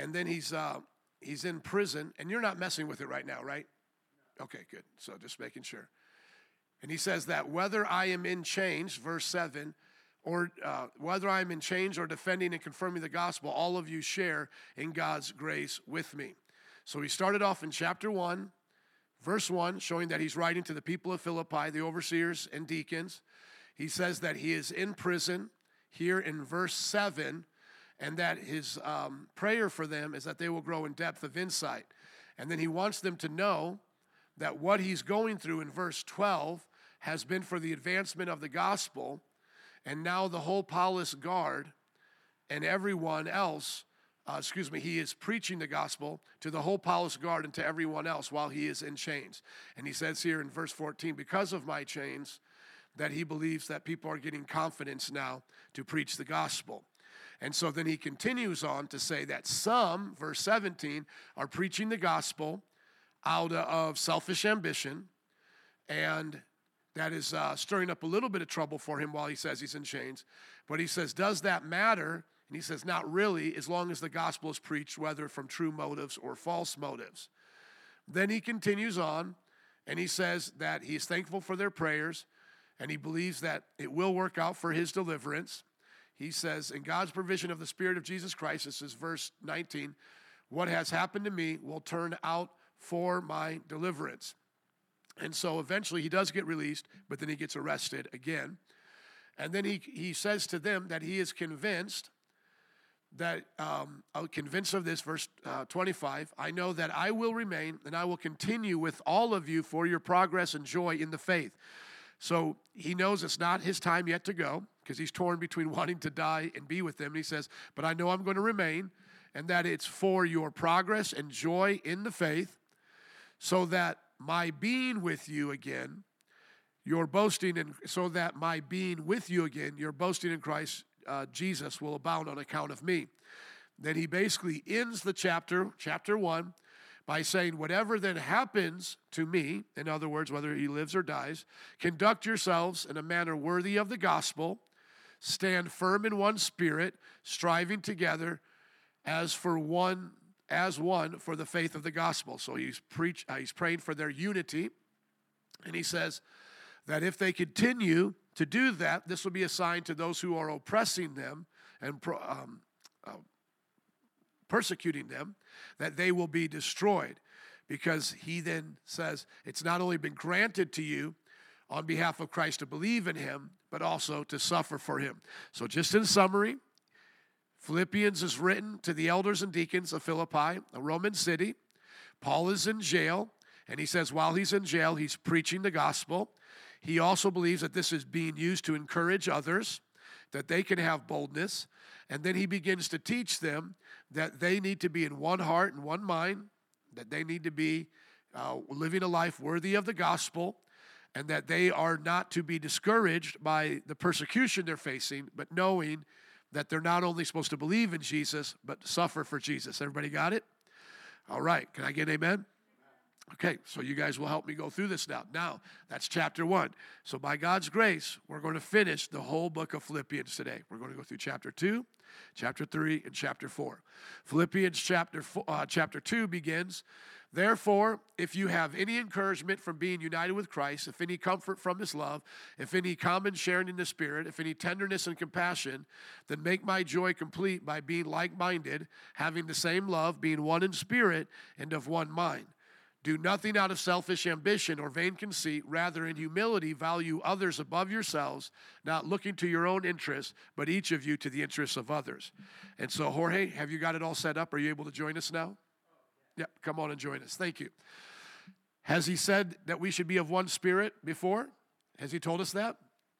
and then he's uh, he's in prison, and you're not messing with it right now, right? Okay, good. So just making sure. And he says that whether I am in chains, verse 7, or uh, whether I am in chains or defending and confirming the gospel, all of you share in God's grace with me. So he started off in chapter 1, verse 1, showing that he's writing to the people of Philippi, the overseers and deacons. He says that he is in prison here in verse 7, and that his um, prayer for them is that they will grow in depth of insight. And then he wants them to know that what he's going through in verse 12 has been for the advancement of the gospel, and now the whole palace guard and everyone else, uh, excuse me, he is preaching the gospel to the whole palace guard and to everyone else while he is in chains. And he says here in verse 14, because of my chains, that he believes that people are getting confidence now to preach the gospel. And so then he continues on to say that some, verse 17, are preaching the gospel out of selfish ambition, and that is uh, stirring up a little bit of trouble for him while he says he's in chains. But he says, Does that matter? And he says, Not really, as long as the gospel is preached, whether from true motives or false motives. Then he continues on and he says that he's thankful for their prayers and he believes that it will work out for his deliverance. He says, In God's provision of the Spirit of Jesus Christ, this is verse 19, what has happened to me will turn out for my deliverance. And so eventually he does get released, but then he gets arrested again. And then he, he says to them that he is convinced that, um, I'm convinced of this, verse uh, 25, I know that I will remain and I will continue with all of you for your progress and joy in the faith. So he knows it's not his time yet to go because he's torn between wanting to die and be with them. And he says, But I know I'm going to remain and that it's for your progress and joy in the faith so that my being with you again, your boasting, and so that my being with you again, your boasting in Christ uh, Jesus will abound on account of me. Then he basically ends the chapter, chapter one, by saying, Whatever then happens to me, in other words, whether he lives or dies, conduct yourselves in a manner worthy of the gospel, stand firm in one spirit, striving together as for one as one for the faith of the gospel. So he's preach, uh, he's praying for their unity, and he says that if they continue to do that, this will be a sign to those who are oppressing them and um, uh, persecuting them that they will be destroyed. Because he then says, It's not only been granted to you on behalf of Christ to believe in him, but also to suffer for him. So, just in summary, Philippians is written to the elders and deacons of Philippi, a Roman city. Paul is in jail, and he says while he's in jail, he's preaching the gospel. He also believes that this is being used to encourage others, that they can have boldness. And then he begins to teach them that they need to be in one heart and one mind, that they need to be uh, living a life worthy of the gospel, and that they are not to be discouraged by the persecution they're facing, but knowing that they're not only supposed to believe in Jesus, but suffer for Jesus. Everybody got it? All right. Can I get amen? Okay, so you guys will help me go through this now. Now, that's chapter one. So, by God's grace, we're going to finish the whole book of Philippians today. We're going to go through chapter two, chapter three, and chapter four. Philippians chapter, four, uh, chapter two begins Therefore, if you have any encouragement from being united with Christ, if any comfort from his love, if any common sharing in the Spirit, if any tenderness and compassion, then make my joy complete by being like minded, having the same love, being one in spirit, and of one mind. Do nothing out of selfish ambition or vain conceit, rather, in humility, value others above yourselves, not looking to your own interests, but each of you to the interests of others. And so, Jorge, have you got it all set up? Are you able to join us now? Yep, come on and join us. Thank you. Has he said that we should be of one spirit before? Has he told us that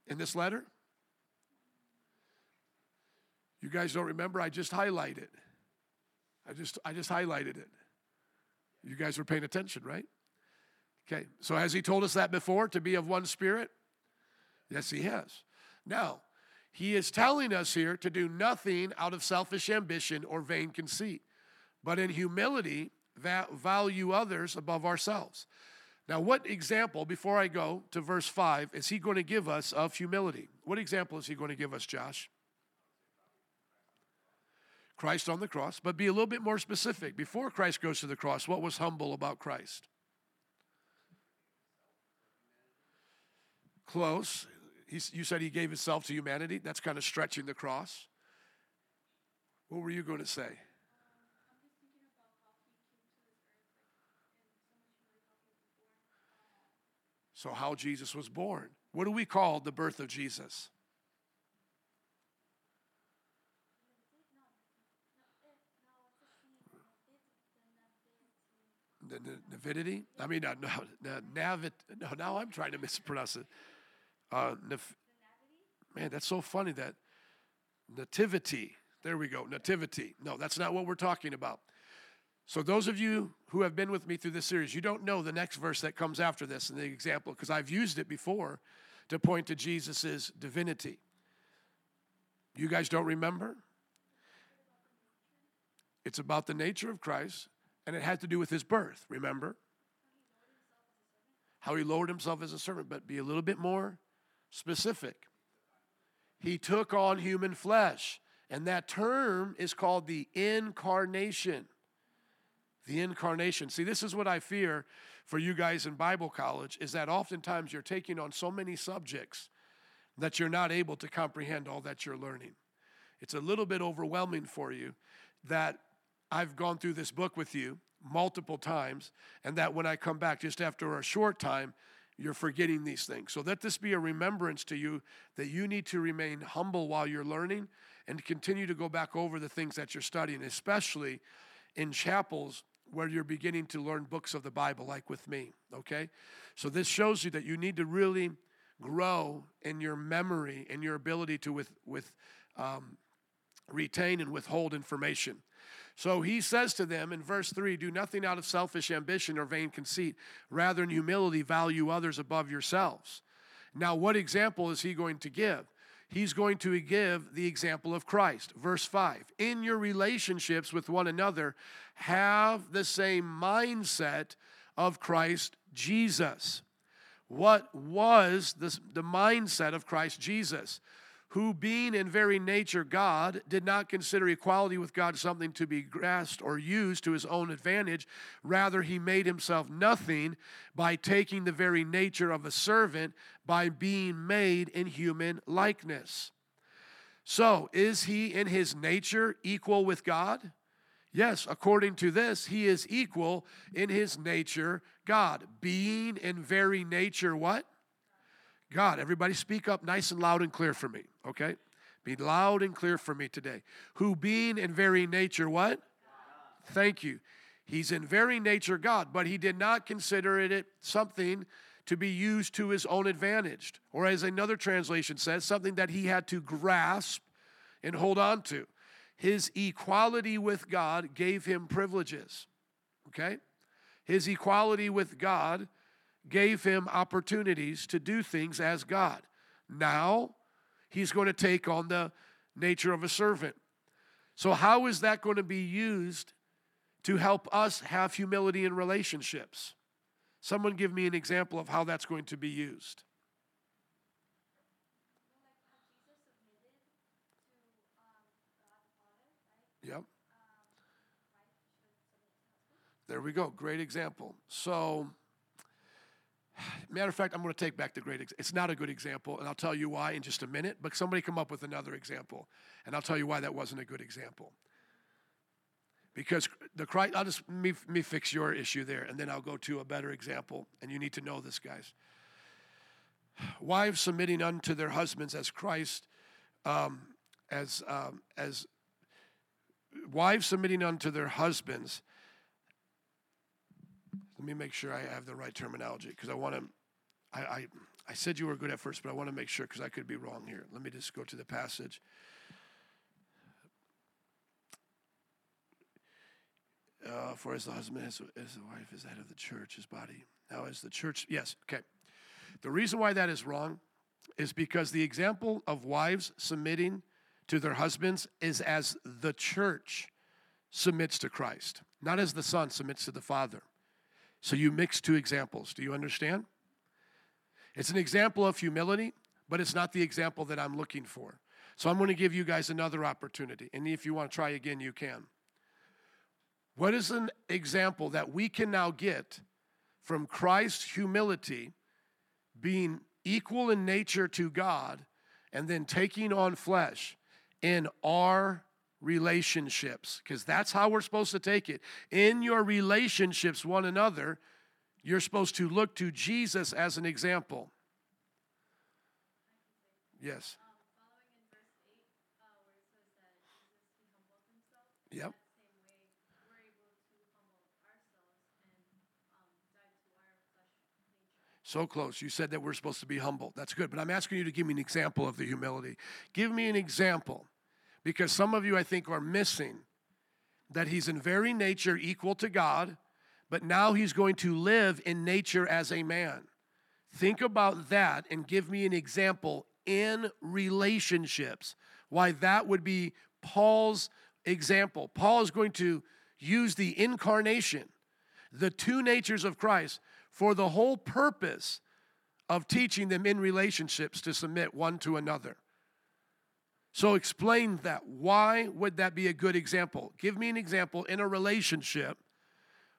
in this letter? You guys don't remember? I just highlighted. I just I just highlighted it. You guys were paying attention, right? Okay. So has he told us that before to be of one spirit? Yes, he has. Now, he is telling us here to do nothing out of selfish ambition or vain conceit, but in humility value others above ourselves. Now, what example, before I go to verse 5, is he going to give us of humility? What example is he going to give us, Josh? Christ on the cross, but be a little bit more specific. Before Christ goes to the cross, what was humble about Christ? Close. You said he gave himself to humanity. That's kind of stretching the cross. What were you going to say? So, how Jesus was born. What do we call the birth of Jesus? The nativity? I mean, no, no, navit, no, now I'm trying to mispronounce it. Uh, man, that's so funny that nativity. There we go, nativity. No, that's not what we're talking about. So, those of you who have been with me through this series, you don't know the next verse that comes after this in the example because I've used it before to point to Jesus' divinity. You guys don't remember? It's about the nature of Christ, and it had to do with his birth, remember? How he lowered himself as a servant, but be a little bit more specific. He took on human flesh, and that term is called the incarnation the incarnation. See, this is what I fear for you guys in Bible college is that oftentimes you're taking on so many subjects that you're not able to comprehend all that you're learning. It's a little bit overwhelming for you that I've gone through this book with you multiple times, and that when I come back just after a short time, you're forgetting these things. So let this be a remembrance to you that you need to remain humble while you're learning and continue to go back over the things that you're studying, especially in chapels where you're beginning to learn books of the Bible, like with me, okay? So this shows you that you need to really grow in your memory and your ability to with, with um, retain and withhold information. So he says to them in verse 3 Do nothing out of selfish ambition or vain conceit, rather, in humility, value others above yourselves. Now, what example is he going to give? He's going to give the example of Christ. Verse 5 In your relationships with one another, have the same mindset of Christ Jesus. What was the mindset of Christ Jesus? Who, being in very nature God, did not consider equality with God something to be grasped or used to his own advantage. Rather, he made himself nothing by taking the very nature of a servant, by being made in human likeness. So, is he in his nature equal with God? Yes, according to this, he is equal in his nature, God. Being in very nature, what? God. Everybody speak up nice and loud and clear for me, okay? Be loud and clear for me today. Who being in very nature what? Thank you. He's in very nature God, but he did not consider it something to be used to his own advantage. Or as another translation says, something that he had to grasp and hold on to. His equality with God gave him privileges. Okay? His equality with God gave him opportunities to do things as God. Now, he's going to take on the nature of a servant. So, how is that going to be used to help us have humility in relationships? Someone give me an example of how that's going to be used. Yep. There we go. Great example. So, Matter of fact, I'm going to take back the great. Ex- it's not a good example, and I'll tell you why in just a minute. But somebody come up with another example, and I'll tell you why that wasn't a good example. Because the Christ, I'll just me, me fix your issue there, and then I'll go to a better example. And you need to know this, guys. Wives submitting unto their husbands as Christ, um, as um, as wives submitting unto their husbands let me make sure I have the right terminology because I want to. I, I, I said you were good at first, but I want to make sure because I could be wrong here. Let me just go to the passage. Uh, for as the husband as, as the wife is head of the church, his body. Now, as the church, yes, okay. The reason why that is wrong is because the example of wives submitting to their husbands is as the church submits to Christ, not as the son submits to the father. So you mix two examples. Do you understand? It's an example of humility, but it's not the example that I'm looking for. So I'm going to give you guys another opportunity. And if you want to try again, you can. What is an example that we can now get from Christ's humility, being equal in nature to God, and then taking on flesh in our relationships? Because that's how we're supposed to take it. In your relationships, one another, you're supposed to look to Jesus as an example. Yes. Yep. So close. You said that we're supposed to be humble. That's good. But I'm asking you to give me an example of the humility. Give me an example. Because some of you, I think, are missing that he's in very nature equal to God, but now he's going to live in nature as a man. Think about that and give me an example in relationships, why that would be Paul's example. Paul is going to use the incarnation, the two natures of Christ, for the whole purpose of teaching them in relationships to submit one to another. So explain that. Why would that be a good example? Give me an example in a relationship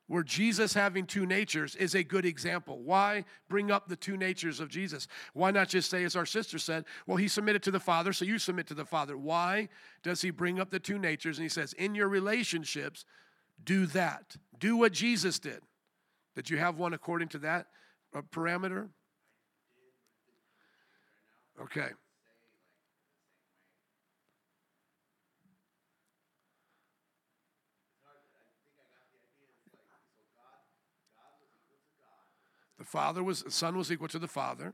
where Jesus having two natures is a good example. Why bring up the two natures of Jesus? Why not just say, as our sister said, well, he submitted to the Father, so you submit to the Father? Why does he bring up the two natures? And he says, in your relationships, do that. Do what Jesus did. Did you have one according to that uh, parameter? Okay. The Father was, the Son was equal to the Father.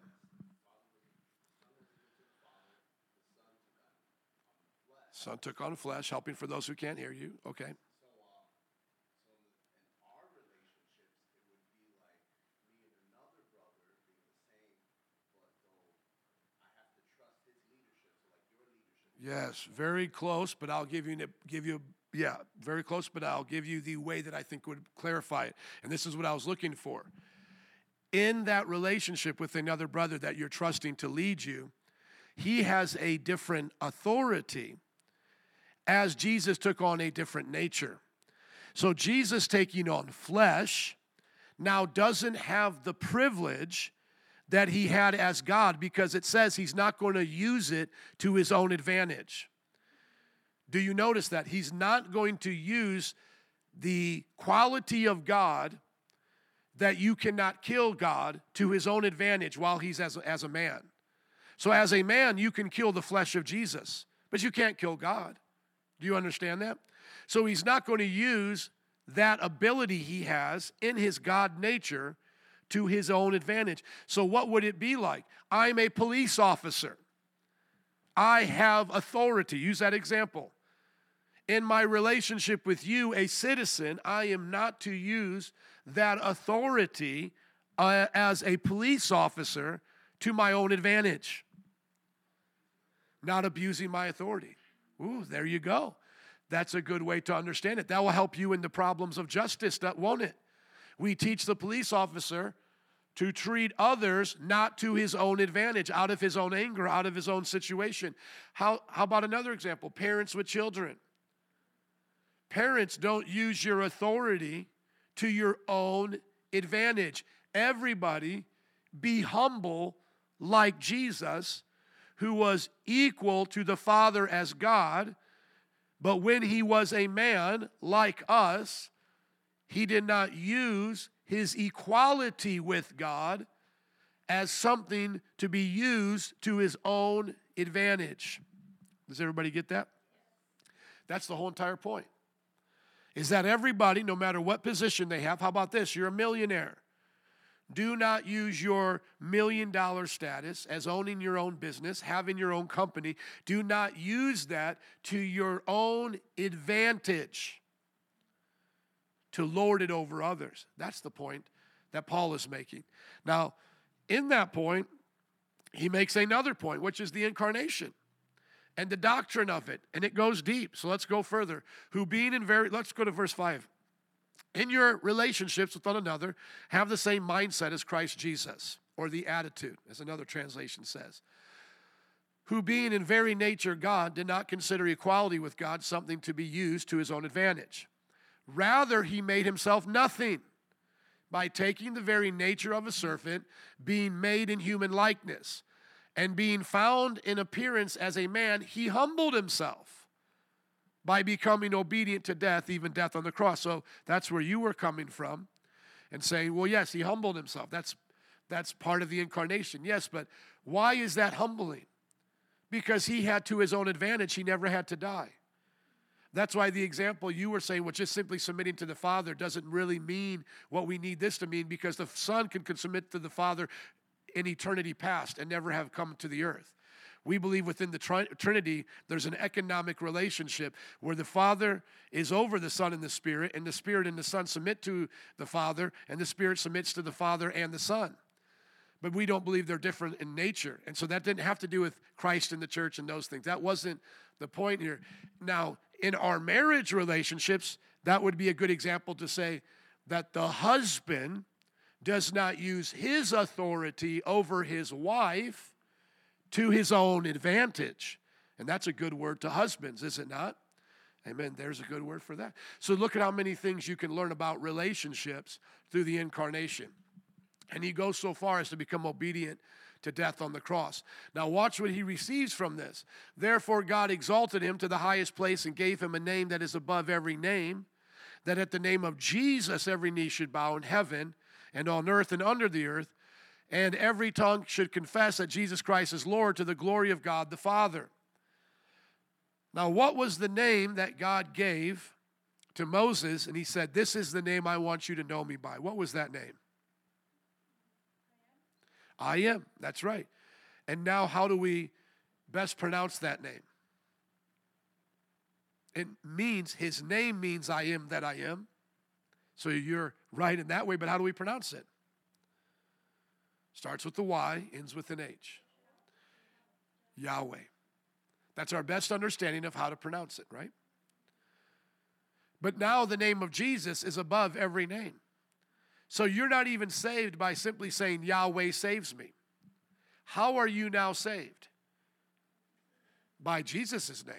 Son took on flesh, helping for those who can't hear you. Okay. Yes, very close, but I'll give you give you yeah, very close, but I'll give you the way that I think would clarify it. And this is what I was looking for in that relationship with another brother that you're trusting to lead you, he has a different authority as Jesus took on a different nature. So, Jesus taking on flesh now doesn't have the privilege that he had as God because it says he's not going to use it to his own advantage. Do you notice that? He's not going to use the quality of God that you cannot kill God to his own advantage while he's as, as a man. So, as a man, you can kill the flesh of Jesus, but you can't kill God. Do you understand that? So, he's not going to use that ability he has in his God nature to his own advantage. So, what would it be like? I'm a police officer, I have authority. Use that example. In my relationship with you, a citizen, I am not to use that authority uh, as a police officer to my own advantage. Not abusing my authority. Ooh, there you go. That's a good way to understand it. That will help you in the problems of justice, that won't it? We teach the police officer to treat others not to his own advantage, out of his own anger, out of his own situation. How, how about another example? Parents with children. Parents don't use your authority to your own advantage. Everybody be humble like Jesus, who was equal to the Father as God, but when he was a man like us, he did not use his equality with God as something to be used to his own advantage. Does everybody get that? That's the whole entire point is that everybody, no matter what position they have, how about this? You're a millionaire. Do not use your million dollar status as owning your own business, having your own company. Do not use that to your own advantage to lord it over others. That's the point that Paul is making. Now, in that point, he makes another point, which is the incarnation and the doctrine of it. And it goes deep. So let's go further. Who being in very, let's go to verse 5. In your relationships with one another, have the same mindset as Christ Jesus, or the attitude, as another translation says. who being in very nature God did not consider equality with God something to be used to his own advantage. Rather, he made himself nothing by taking the very nature of a servant, being made in human likeness, and being found in appearance as a man, he humbled himself by becoming obedient to death, even death on the cross. So that's where you were coming from and saying, well, yes, he humbled himself. That's, that's part of the incarnation. Yes, but why is that humbling? Because he had to his own advantage, he never had to die. That's why the example you were saying, which is simply submitting to the Father, doesn't really mean what we need this to mean because the Son can, submit to the Father in eternity past and never have come to the earth. We believe within the tri- Trinity, there's an economic relationship where the Father is over the Son and the Spirit, and the Spirit and the Son submit to the Father, and the Spirit submits to the Father and the Son. But we don't believe they're different in nature. And so that didn't have to do with Christ and the church and those things. That wasn't the point here. Now, in our marriage relationships, that would be a good example to say that the husband does not use his authority over his wife to his own advantage. And that's a good word to husbands, is it not? Amen. There's a good word for that. So look at how many things you can learn about relationships through the incarnation. And he goes so far as to become obedient to death on the cross. Now, watch what he receives from this. Therefore, God exalted him to the highest place and gave him a name that is above every name, that at the name of Jesus every knee should bow in heaven and on earth and under the earth, and every tongue should confess that Jesus Christ is Lord to the glory of God the Father. Now, what was the name that God gave to Moses? And he said, This is the name I want you to know me by. What was that name? I am. That's right. And now, how do we best pronounce that name? It means, his name means I am that I am. So you're right in that way, but how do we pronounce it? Starts with the Y, ends with an H. Yahweh. That's our best understanding of how to pronounce it, right? But now the name of Jesus is above every name. So you're not even saved by simply saying, Yahweh saves me. How are you now saved? By Jesus' name.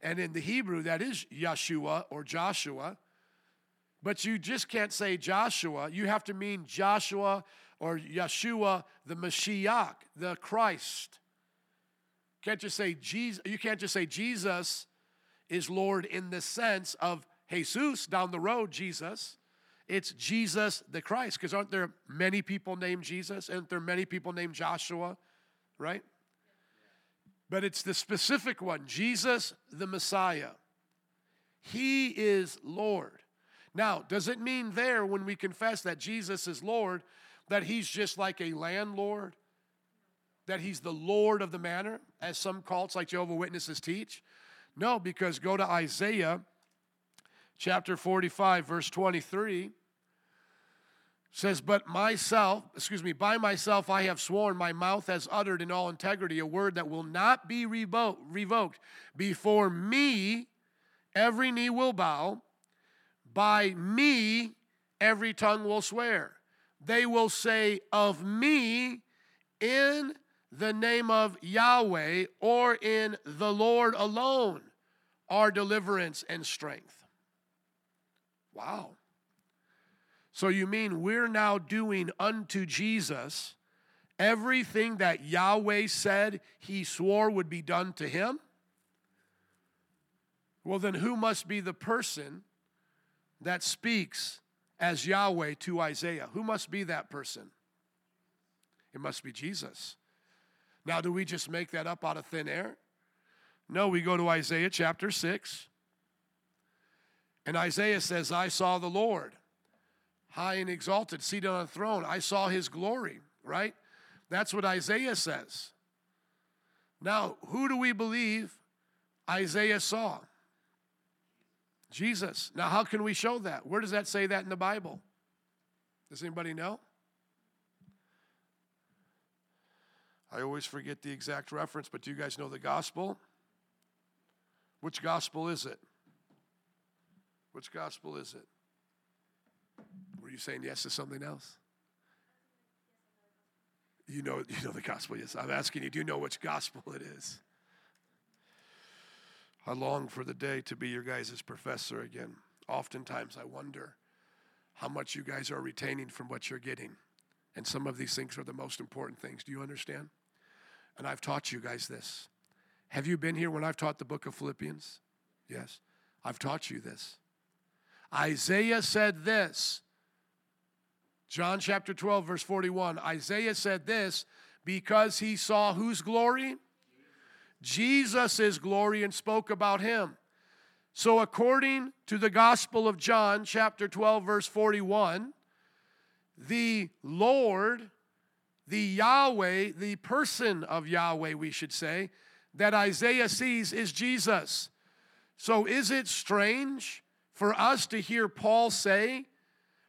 And in the Hebrew, that is Yeshua or Joshua. But you just can't say Joshua. You have to mean Joshua or Yeshua, the Mashiach, the Christ. Can't just say Jesus. You can't just say Jesus is Lord in the sense of Jesus down the road, Jesus. It's Jesus the Christ. Because aren't there many people named Jesus? Aren't there many people named Joshua? Right? But it's the specific one Jesus the Messiah. He is Lord. Now, does it mean there when we confess that Jesus is Lord that he's just like a landlord? That he's the Lord of the manor, as some cults like Jehovah Witnesses teach? No, because go to Isaiah chapter 45, verse 23 says, But myself, excuse me, by myself I have sworn, my mouth has uttered in all integrity a word that will not be revoked. Before me, every knee will bow. By me, every tongue will swear. They will say, Of me, in the name of Yahweh or in the Lord alone, are deliverance and strength. Wow. So you mean we're now doing unto Jesus everything that Yahweh said he swore would be done to him? Well, then who must be the person that speaks as Yahweh to Isaiah? Who must be that person? It must be Jesus. Now, do we just make that up out of thin air? No, we go to Isaiah chapter 6. And Isaiah says, I saw the Lord high and exalted, seated on a throne. I saw his glory, right? That's what Isaiah says. Now, who do we believe Isaiah saw? Jesus. Now, how can we show that? Where does that say that in the Bible? Does anybody know? I always forget the exact reference, but do you guys know the gospel? Which gospel is it? Which gospel is it? Were you saying yes to something else? You know, you know the gospel. Yes, I'm asking you, do you know which gospel it is? I long for the day to be your guys' professor again. Oftentimes I wonder how much you guys are retaining from what you're getting. And some of these things are the most important things. Do you understand? And I've taught you guys this. Have you been here when I've taught the book of Philippians? Yes. I've taught you this. Isaiah said this. John chapter 12, verse 41. Isaiah said this because he saw whose glory? Jesus' is glory and spoke about him. So, according to the Gospel of John, chapter 12, verse 41, the Lord, the Yahweh, the person of Yahweh, we should say, that Isaiah sees is Jesus. So, is it strange for us to hear Paul say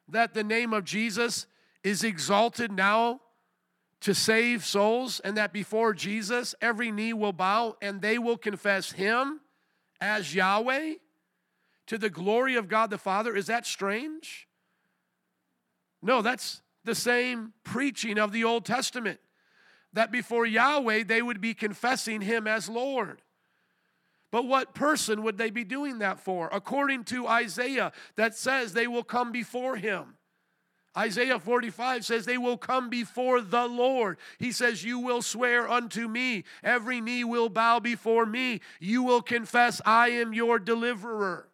that the name of Jesus is exalted now to save souls, and that before Jesus every knee will bow and they will confess him as Yahweh to the glory of God the Father? Is that strange? No, that's the same preaching of the Old Testament. That before Yahweh they would be confessing him as Lord. But what person would they be doing that for? According to Isaiah, that says they will come before him. Isaiah 45 says, They will come before the Lord. He says, You will swear unto me, every knee will bow before me. You will confess, I am your deliverer.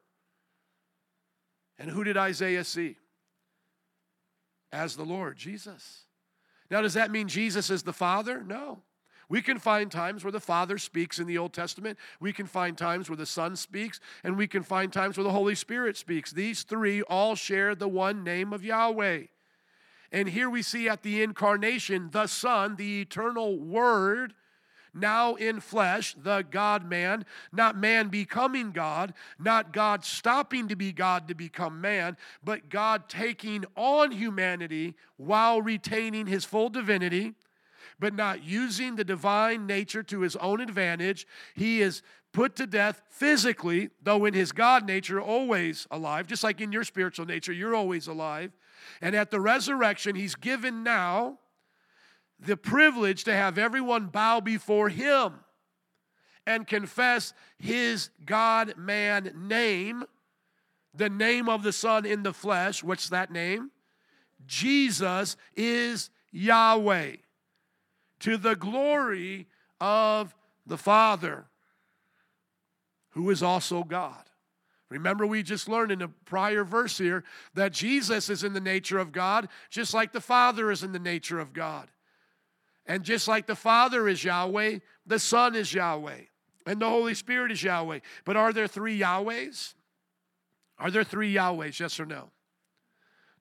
And who did Isaiah see? As the Lord, Jesus. Now, does that mean Jesus is the Father? No. We can find times where the Father speaks in the Old Testament. We can find times where the Son speaks, and we can find times where the Holy Spirit speaks. These three all share the one name of Yahweh. And here we see at the incarnation the Son, the eternal Word, now in flesh, the God man, not man becoming God, not God stopping to be God to become man, but God taking on humanity while retaining his full divinity but not using the divine nature to his own advantage. He is put to death physically, though in his God nature, always alive, just like in your spiritual nature, you're always alive. And at the resurrection, he's given now the privilege to have everyone bow before him and confess his God man name, the name of the Son in the flesh. What's that name? Jesus is Yahweh to the glory of the Father, who is also God. Remember, we just learned in a prior verse here that Jesus is in the nature of God, just like the Father is in the nature of God. And just like the Father is Yahweh, the Son is Yahweh, and the Holy Spirit is Yahweh. But are there three Yahwehs? Are there three Yahwehs, yes or no?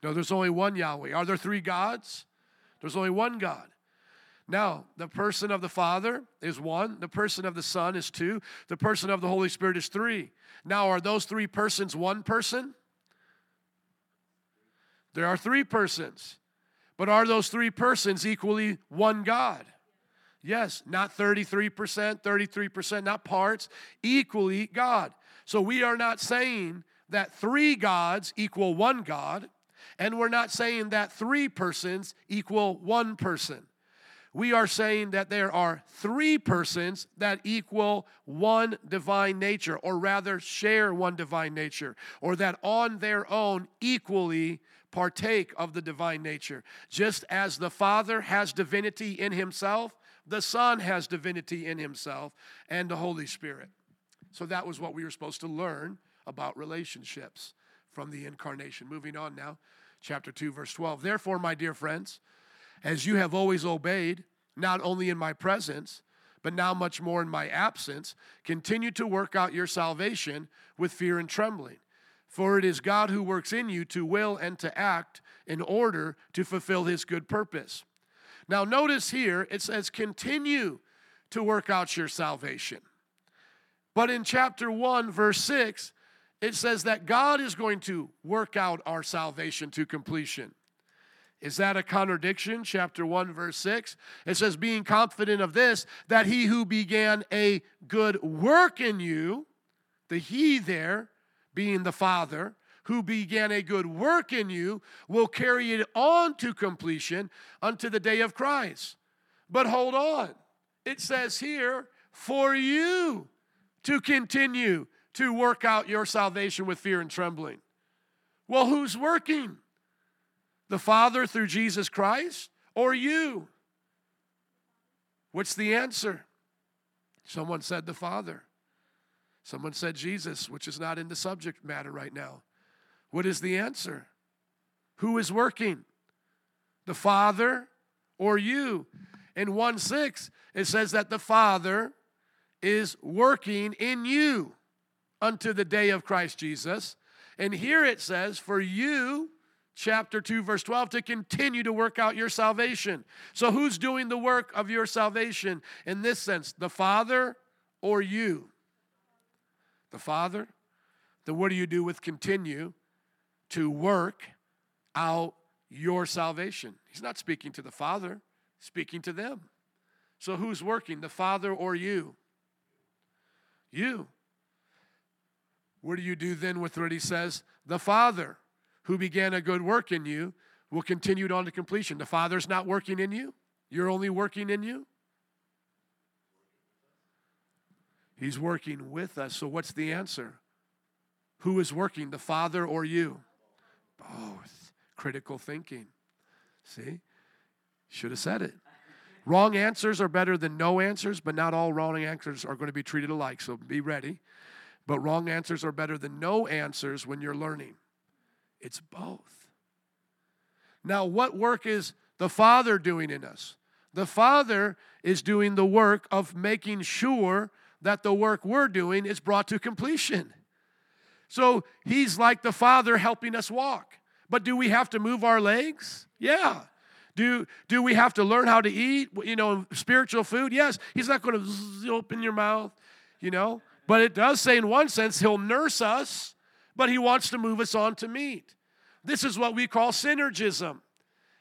No, there's only one Yahweh. Are there three gods? There's only one God. Now, the person of the Father is one, the person of the Son is two, the person of the Holy Spirit is three. Now, are those three persons one person? There are three persons. But are those three persons equally one God? Yes, not 33%, 33%, not parts, equally God. So we are not saying that three gods equal one God, and we're not saying that three persons equal one person we are saying that there are three persons that equal one divine nature, or rather share one divine nature, or that on their own equally partake of the divine nature. Just as the Father has divinity in himself, the Son has divinity in himself, and the Holy Spirit. So that was what we were supposed to learn about relationships from the incarnation. Moving on now, chapter 2, verse 12. Therefore, my dear friends, as you have always obeyed, not only in my presence, but now much more in my absence, continue to work out your salvation with fear and trembling. For it is God who works in you to will and to act in order to fulfill his good purpose. Now, notice here it says, continue to work out your salvation. But in chapter 1, verse 6, it says that God is going to work out our salvation to completion. Is that a contradiction? Chapter 1, verse 6. It says, Being confident of this, that he who began a good work in you, the he there being the Father, who began a good work in you, will carry it on to completion unto the day of Christ. But hold on. It says here, for you to continue to work out your salvation with fear and trembling. Well, who's working? The Father through Jesus Christ or you? What's the answer? Someone said the Father. Someone said Jesus, which is not in the subject matter right now. What is the answer? Who is working? The Father or you? In 1 6, it says that the Father is working in you unto the day of Christ Jesus. And here it says, for you, chapter 2, verse 12, to continue to work out your salvation. So, who's doing the work of your salvation in this sense? The Father or you? The Father? Then what do you do with continue to work out your salvation? He's not speaking to the Father, speaking to them. So, who's working, the Father or you? You. What do you do then with what he says? The Father who began a good work in you will continue it on to completion. The Father's not working in you, you're only working in you. He's working with us. So, what's the answer? Who is working, the Father or you? Both. Critical thinking. See? Should have said it. Wrong answers are better than no answers, but not all wrong answers are going to be treated alike. So be ready. But wrong answers are better than no answers when you're learning. It's both. Now, what work is the Father doing in us? The Father is doing the work of making sure that the work we're doing is brought to completion. So He's like the Father helping us walk. But do we have to move our legs? Yeah. Do, do we have to learn how to eat, you know, spiritual food? Yes. He's not going to open your mouth, you know. But it does say, in one sense, He'll nurse us, but He wants to move us on to meat. This is what we call synergism.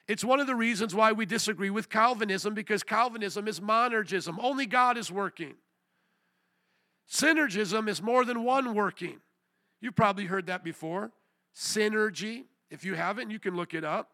It's one of the reasons why we disagree with Calvinism because Calvinism is monergism. Only God is working. Synergism is more than one working. You've probably heard that before. Synergy. If you haven't, you can look it up.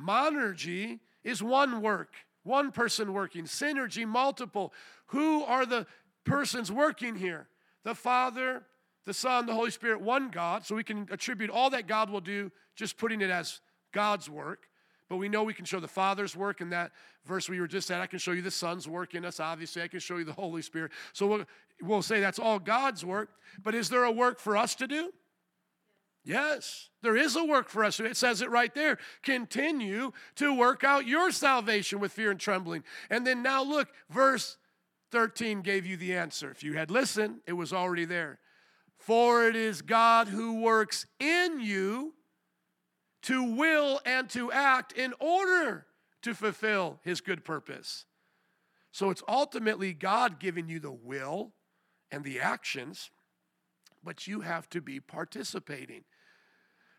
Monergy is one work, one person working. Synergy, multiple. Who are the persons working here? The Father, the Son, the Holy Spirit, one God. So we can attribute all that God will do, just putting it as God's work. But we know we can show the Father's work in that verse we were just at. I can show you the Son's work in us, obviously. I can show you the Holy Spirit. So we'll, we'll say that's all God's work. But is there a work for us to do? Yes, there is a work for us. It says it right there. Continue to work out your salvation with fear and trembling. And then now look, verse 13 gave you the answer. If you had listened, it was already there. For it is God who works in you to will and to act in order to fulfill his good purpose. So it's ultimately God giving you the will and the actions, but you have to be participating.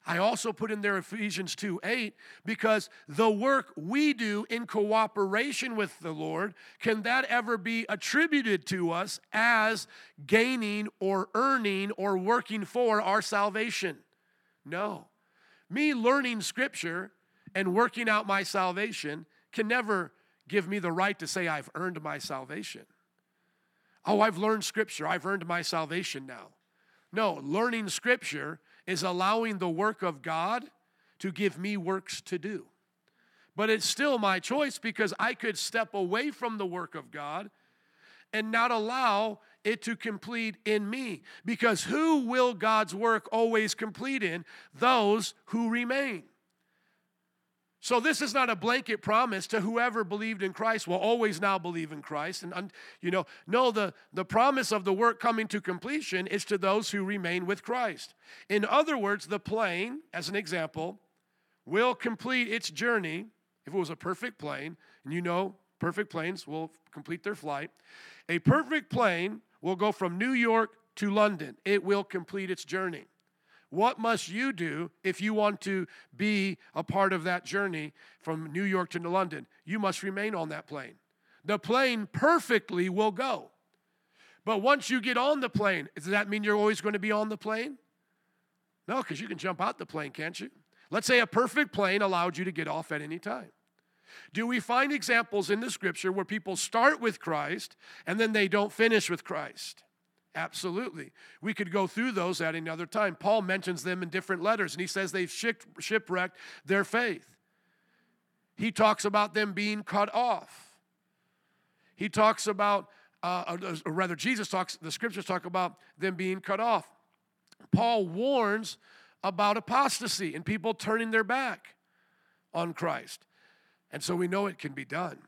I also put in there Ephesians 2 8 because the work we do in cooperation with the Lord, can that ever be attributed to us as gaining or earning or working for our salvation? No. Me learning scripture and working out my salvation can never give me the right to say I've earned my salvation. Oh, I've learned scripture, I've earned my salvation now. No, learning scripture is allowing the work of God to give me works to do. But it's still my choice because I could step away from the work of God and not allow it to complete in me. Because who will God's work always complete in? Those who remain. So this is not a blanket promise to whoever believed in Christ will always now believe in Christ. And you know, no, the, the promise of the work coming to completion is to those who remain with Christ. In other words, the plane, as an example, will complete its journey if it was a perfect plane, and you know perfect planes will complete their flight. A perfect plane will go from New York to London. It will complete its journey. What must you do if you want to be a part of that journey from New York to London? You must remain on that plane. The plane perfectly will go. But once you get on the plane, does that mean you're always going to be on the plane? No, because you can jump out the plane, can't you? Let's say a perfect plane allowed you to get off at any time. Do we find examples in the scripture where people start with Christ and then they don't finish with Christ? Absolutely. We could go through those at another time. Paul mentions them in different letters, and he says they've shipwrecked their faith. He talks about them being cut off. He talks about, uh, or rather, Jesus talks, the scriptures talk about them being cut off. Paul warns about apostasy and people turning their back on Christ. And so we know it can be done.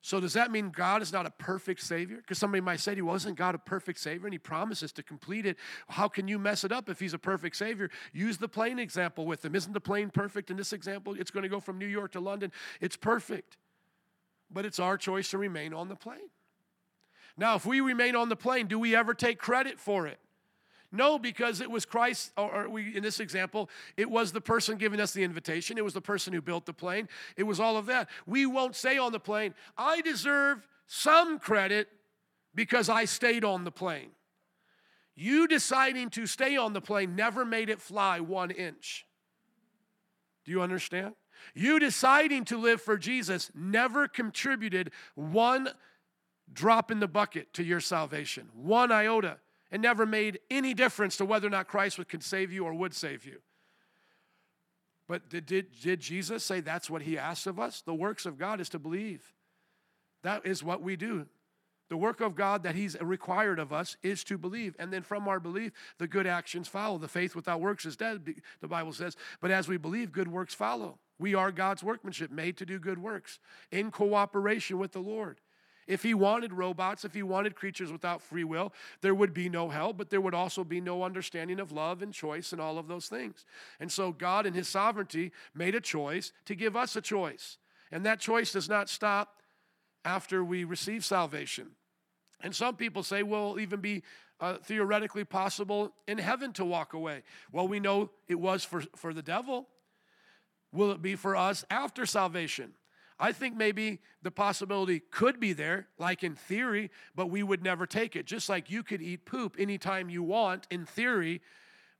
So, does that mean God is not a perfect Savior? Because somebody might say, He wasn't God a perfect Savior and He promises to complete it. How can you mess it up if He's a perfect Savior? Use the plane example with Him. Isn't the plane perfect in this example? It's going to go from New York to London. It's perfect. But it's our choice to remain on the plane. Now, if we remain on the plane, do we ever take credit for it? No, because it was Christ, or we, in this example, it was the person giving us the invitation. It was the person who built the plane. It was all of that. We won't say on the plane, I deserve some credit because I stayed on the plane. You deciding to stay on the plane never made it fly one inch. Do you understand? You deciding to live for Jesus never contributed one drop in the bucket to your salvation, one iota and never made any difference to whether or not Christ could save you or would save you. But did, did, did Jesus say that's what he asked of us? The works of God is to believe. That is what we do. The work of God that He's required of us is to believe. And then from our belief, the good actions follow. The faith without works is dead, the Bible says. But as we believe, good works follow. We are God's workmanship, made to do good works in cooperation with the Lord. If he wanted robots, if he wanted creatures without free will, there would be no hell, but there would also be no understanding of love and choice and all of those things. And so God, in his sovereignty, made a choice to give us a choice. And that choice does not stop after we receive salvation. And some people say, well, even be uh, theoretically possible in heaven to walk away. Well, we know it was for, for the devil. Will it be for us after salvation? I think maybe the possibility could be there, like in theory, but we would never take it. Just like you could eat poop anytime you want, in theory,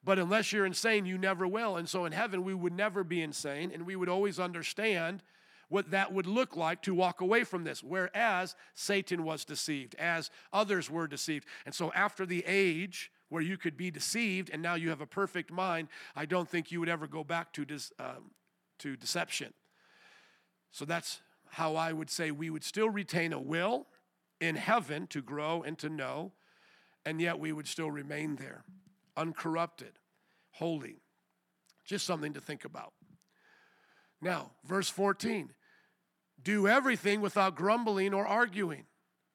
but unless you're insane, you never will. And so in heaven, we would never be insane, and we would always understand what that would look like to walk away from this. Whereas Satan was deceived, as others were deceived. And so after the age, where you could be deceived and now you have a perfect mind, I don't think you would ever go back to, dis, um, to deception. So that's how I would say we would still retain a will in heaven to grow and to know, and yet we would still remain there, uncorrupted, holy. Just something to think about. Now, verse 14 do everything without grumbling or arguing.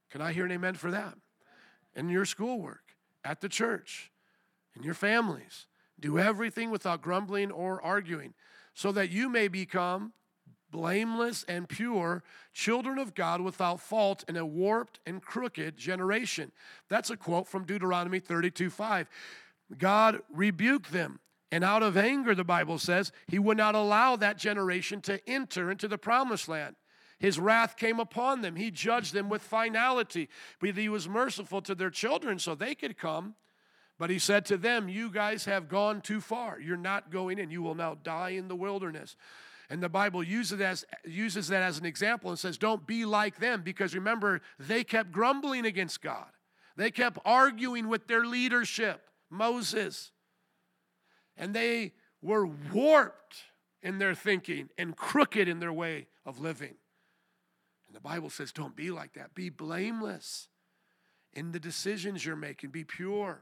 Can I hear an amen for that? In your schoolwork, at the church, in your families, do everything without grumbling or arguing, so that you may become blameless and pure, children of God without fault in a warped and crooked generation. That's a quote from Deuteronomy 32 5. God rebuked them. And out of anger, the Bible says, he would not allow that generation to enter into the promised land. His wrath came upon them. He judged them with finality. But he was merciful to their children so they could come. But he said to them, You guys have gone too far. You're not going in. You will now die in the wilderness. And the Bible uses, as, uses that as an example and says, don't be like them because remember, they kept grumbling against God. They kept arguing with their leadership, Moses. And they were warped in their thinking and crooked in their way of living. And the Bible says, don't be like that. Be blameless in the decisions you're making, be pure.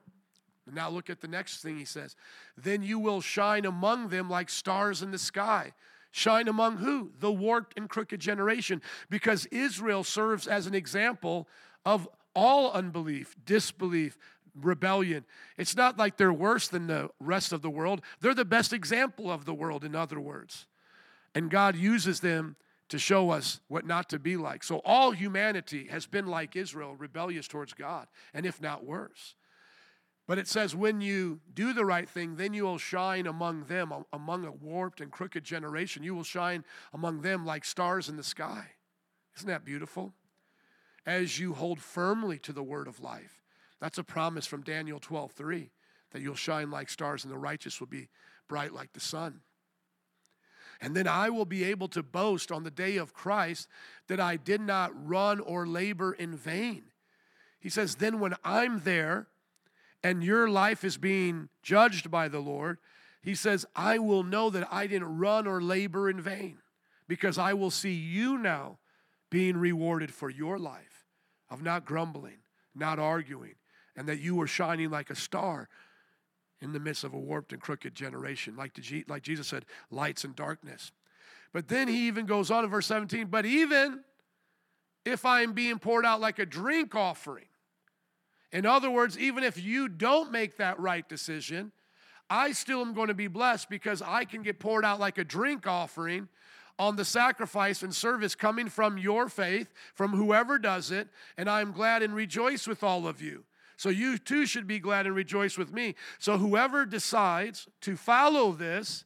Now look at the next thing he says. Then you will shine among them like stars in the sky. Shine among who? The warped and crooked generation. Because Israel serves as an example of all unbelief, disbelief, rebellion. It's not like they're worse than the rest of the world. They're the best example of the world, in other words. And God uses them to show us what not to be like. So all humanity has been like Israel, rebellious towards God, and if not worse. But it says, when you do the right thing, then you will shine among them, among a warped and crooked generation. You will shine among them like stars in the sky. Isn't that beautiful? As you hold firmly to the word of life. That's a promise from Daniel 12 3 that you'll shine like stars and the righteous will be bright like the sun. And then I will be able to boast on the day of Christ that I did not run or labor in vain. He says, Then when I'm there and your life is being judged by the Lord, he says, I will know that I didn't run or labor in vain because I will see you now being rewarded for your life of not grumbling, not arguing, and that you were shining like a star in the midst of a warped and crooked generation. Like, like Jesus said, lights and darkness. But then he even goes on in verse 17, but even if I'm being poured out like a drink offering, in other words, even if you don't make that right decision, I still am going to be blessed because I can get poured out like a drink offering on the sacrifice and service coming from your faith, from whoever does it, and I'm glad and rejoice with all of you. So you too should be glad and rejoice with me. So whoever decides to follow this,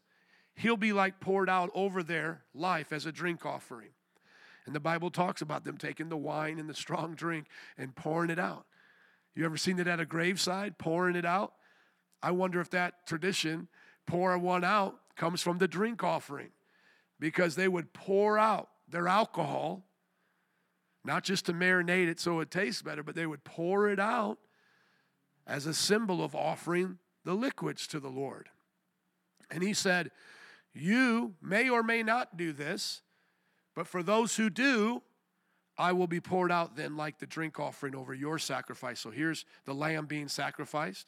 he'll be like poured out over their life as a drink offering. And the Bible talks about them taking the wine and the strong drink and pouring it out. You ever seen it at a graveside, pouring it out? I wonder if that tradition, pour one out, comes from the drink offering because they would pour out their alcohol, not just to marinate it so it tastes better, but they would pour it out as a symbol of offering the liquids to the Lord. And he said, You may or may not do this, but for those who do, I will be poured out then like the drink offering over your sacrifice. So here's the lamb being sacrificed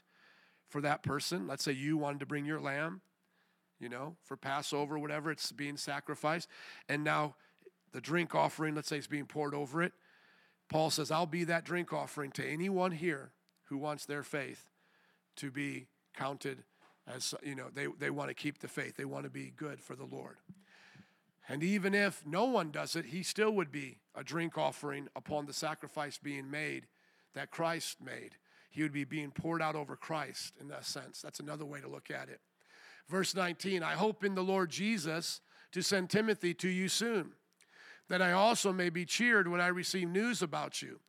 for that person. Let's say you wanted to bring your lamb, you know, for Passover, whatever, it's being sacrificed. And now the drink offering, let's say, is being poured over it. Paul says, I'll be that drink offering to anyone here who wants their faith to be counted as, you know, they, they want to keep the faith. They want to be good for the Lord. And even if no one does it, he still would be a drink offering upon the sacrifice being made that Christ made. He would be being poured out over Christ in that sense. That's another way to look at it. Verse 19 I hope in the Lord Jesus to send Timothy to you soon, that I also may be cheered when I receive news about you.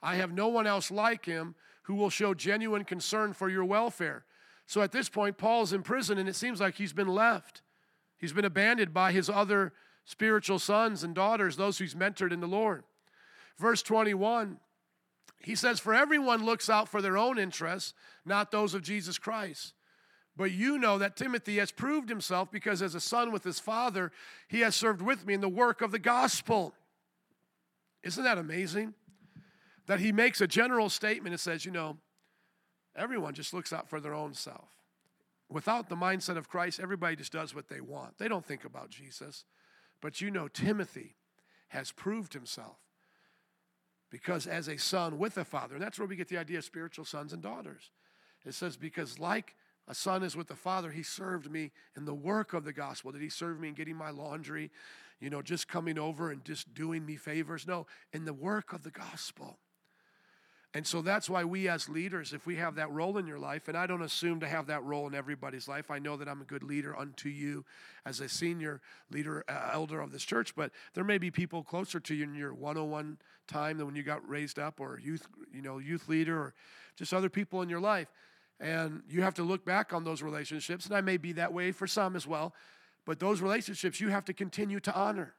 I have no one else like him who will show genuine concern for your welfare. So at this point, Paul's in prison, and it seems like he's been left. He's been abandoned by his other spiritual sons and daughters, those who's mentored in the Lord. Verse 21, he says, For everyone looks out for their own interests, not those of Jesus Christ. But you know that Timothy has proved himself because, as a son with his father, he has served with me in the work of the gospel. Isn't that amazing? That he makes a general statement and says, You know, everyone just looks out for their own self. Without the mindset of Christ, everybody just does what they want. They don't think about Jesus. But you know, Timothy has proved himself because as a son with a father, and that's where we get the idea of spiritual sons and daughters. It says, because like a son is with the father, he served me in the work of the gospel. Did he serve me in getting my laundry, you know, just coming over and just doing me favors? No, in the work of the gospel. And so that's why we as leaders, if we have that role in your life, and I don't assume to have that role in everybody's life, I know that I'm a good leader unto you as a senior leader, uh, elder of this church, but there may be people closer to you in your 101 time than when you got raised up, or youth, you know, youth leader, or just other people in your life. And you have to look back on those relationships, and I may be that way for some as well, but those relationships you have to continue to honor.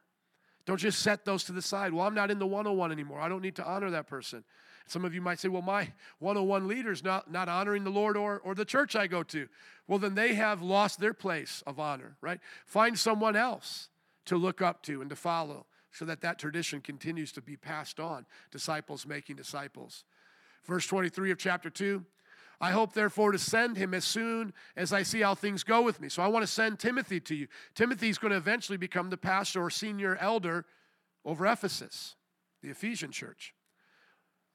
Don't just set those to the side. Well, I'm not in the 101 anymore. I don't need to honor that person. Some of you might say, well, my 101 leader's not, not honoring the Lord or, or the church I go to. Well, then they have lost their place of honor, right? Find someone else to look up to and to follow so that that tradition continues to be passed on. Disciples making disciples. Verse 23 of chapter 2 I hope, therefore, to send him as soon as I see how things go with me. So I want to send Timothy to you. Timothy's going to eventually become the pastor or senior elder over Ephesus, the Ephesian church.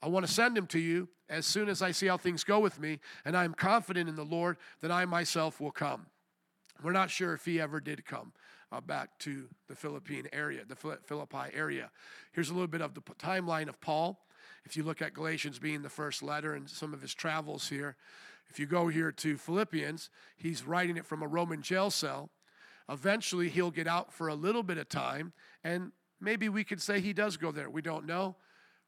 I want to send him to you as soon as I see how things go with me, and I am confident in the Lord that I myself will come. We're not sure if he ever did come uh, back to the Philippine area, the Philippi area. Here's a little bit of the timeline of Paul. If you look at Galatians being the first letter and some of his travels here, if you go here to Philippians, he's writing it from a Roman jail cell. Eventually, he'll get out for a little bit of time, and maybe we could say he does go there. We don't know.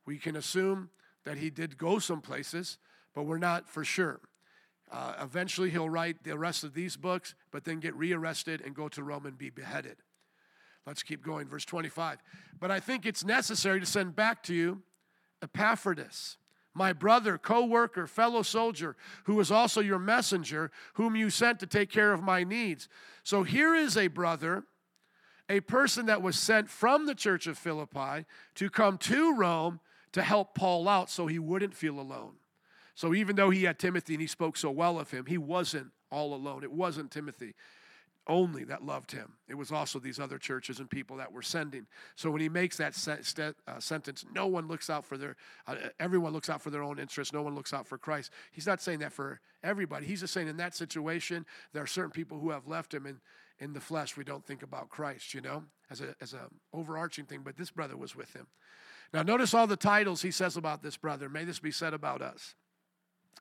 We can assume that he did go some places, but we're not for sure. Uh, eventually, he'll write the rest of these books, but then get rearrested and go to Rome and be beheaded. Let's keep going. Verse 25. But I think it's necessary to send back to you Epaphroditus, my brother, co worker, fellow soldier, who is also your messenger, whom you sent to take care of my needs. So here is a brother, a person that was sent from the church of Philippi to come to Rome to help Paul out so he wouldn't feel alone. So even though he had Timothy and he spoke so well of him, he wasn't all alone. It wasn't Timothy only that loved him. It was also these other churches and people that were sending. So when he makes that se- st- uh, sentence, no one looks out for their, uh, everyone looks out for their own interests. No one looks out for Christ. He's not saying that for everybody. He's just saying in that situation, there are certain people who have left him and in the flesh, we don't think about Christ, you know, as a as a overarching thing. But this brother was with him. Now notice all the titles he says about this brother. May this be said about us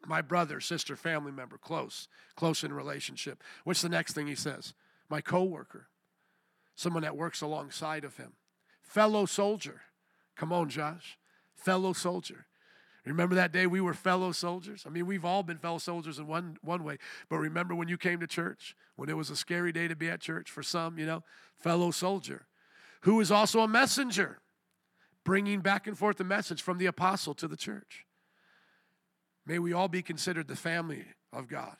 my brother, sister, family member, close, close in relationship. What's the next thing he says? My coworker, someone that works alongside of him, fellow soldier. Come on, Josh, fellow soldier. Remember that day we were fellow soldiers? I mean, we've all been fellow soldiers in one, one way, but remember when you came to church, when it was a scary day to be at church for some, you know, fellow soldier, who is also a messenger, bringing back and forth the message from the apostle to the church. May we all be considered the family of God.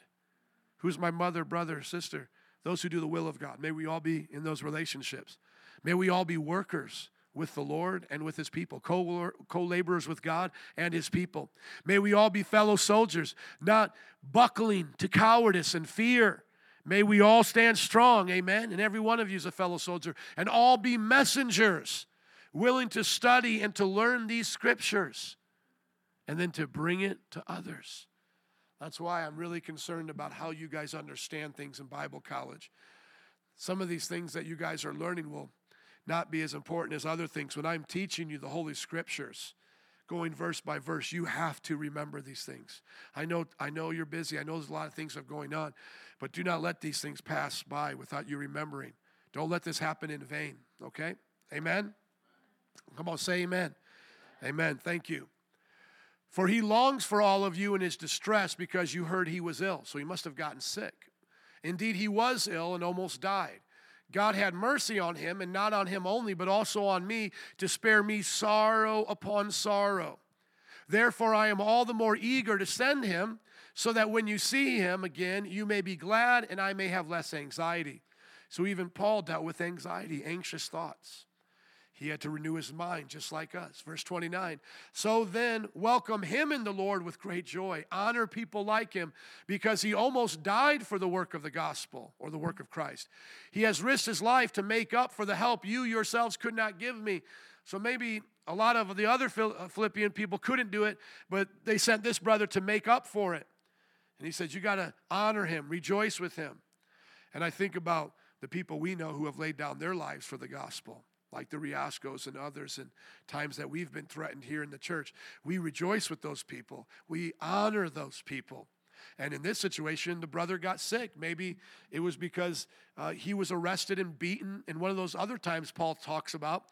Who's my mother, brother, sister? Those who do the will of God. May we all be in those relationships. May we all be workers with the Lord and with his people, co laborers with God and his people. May we all be fellow soldiers, not buckling to cowardice and fear. May we all stand strong, amen. And every one of you is a fellow soldier, and all be messengers, willing to study and to learn these scriptures and then to bring it to others. That's why I'm really concerned about how you guys understand things in Bible college. Some of these things that you guys are learning will not be as important as other things. When I'm teaching you the Holy Scriptures, going verse by verse, you have to remember these things. I know, I know you're busy. I know there's a lot of things that are going on, but do not let these things pass by without you remembering. Don't let this happen in vain, okay? Amen? Come on, say amen. Amen. Thank you. For he longs for all of you in his distress because you heard he was ill. So he must have gotten sick. Indeed, he was ill and almost died. God had mercy on him, and not on him only, but also on me, to spare me sorrow upon sorrow. Therefore, I am all the more eager to send him, so that when you see him again, you may be glad and I may have less anxiety. So, even Paul dealt with anxiety, anxious thoughts. He had to renew his mind just like us. Verse 29 So then, welcome him in the Lord with great joy. Honor people like him because he almost died for the work of the gospel or the work of Christ. He has risked his life to make up for the help you yourselves could not give me. So maybe a lot of the other uh, Philippian people couldn't do it, but they sent this brother to make up for it. And he said, You got to honor him, rejoice with him. And I think about the people we know who have laid down their lives for the gospel like the Riascos and others, and times that we've been threatened here in the church. We rejoice with those people, we honor those people. And in this situation, the brother got sick. Maybe it was because uh, he was arrested and beaten. And one of those other times Paul talks about,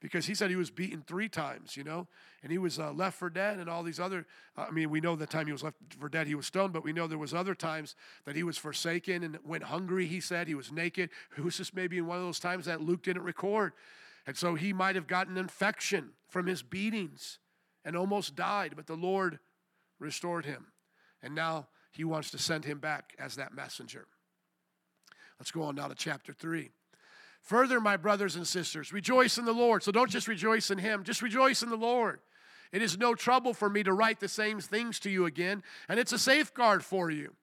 because he said he was beaten three times, you know, and he was uh, left for dead, and all these other. Uh, I mean, we know the time he was left for dead, he was stoned, but we know there was other times that he was forsaken and went hungry. He said he was naked. It was just maybe in one of those times that Luke didn't record. And so he might have gotten infection from his beatings and almost died, but the Lord restored him. And now he wants to send him back as that messenger. Let's go on now to chapter 3. Further, my brothers and sisters, rejoice in the Lord. So don't just rejoice in him, just rejoice in the Lord. It is no trouble for me to write the same things to you again, and it's a safeguard for you.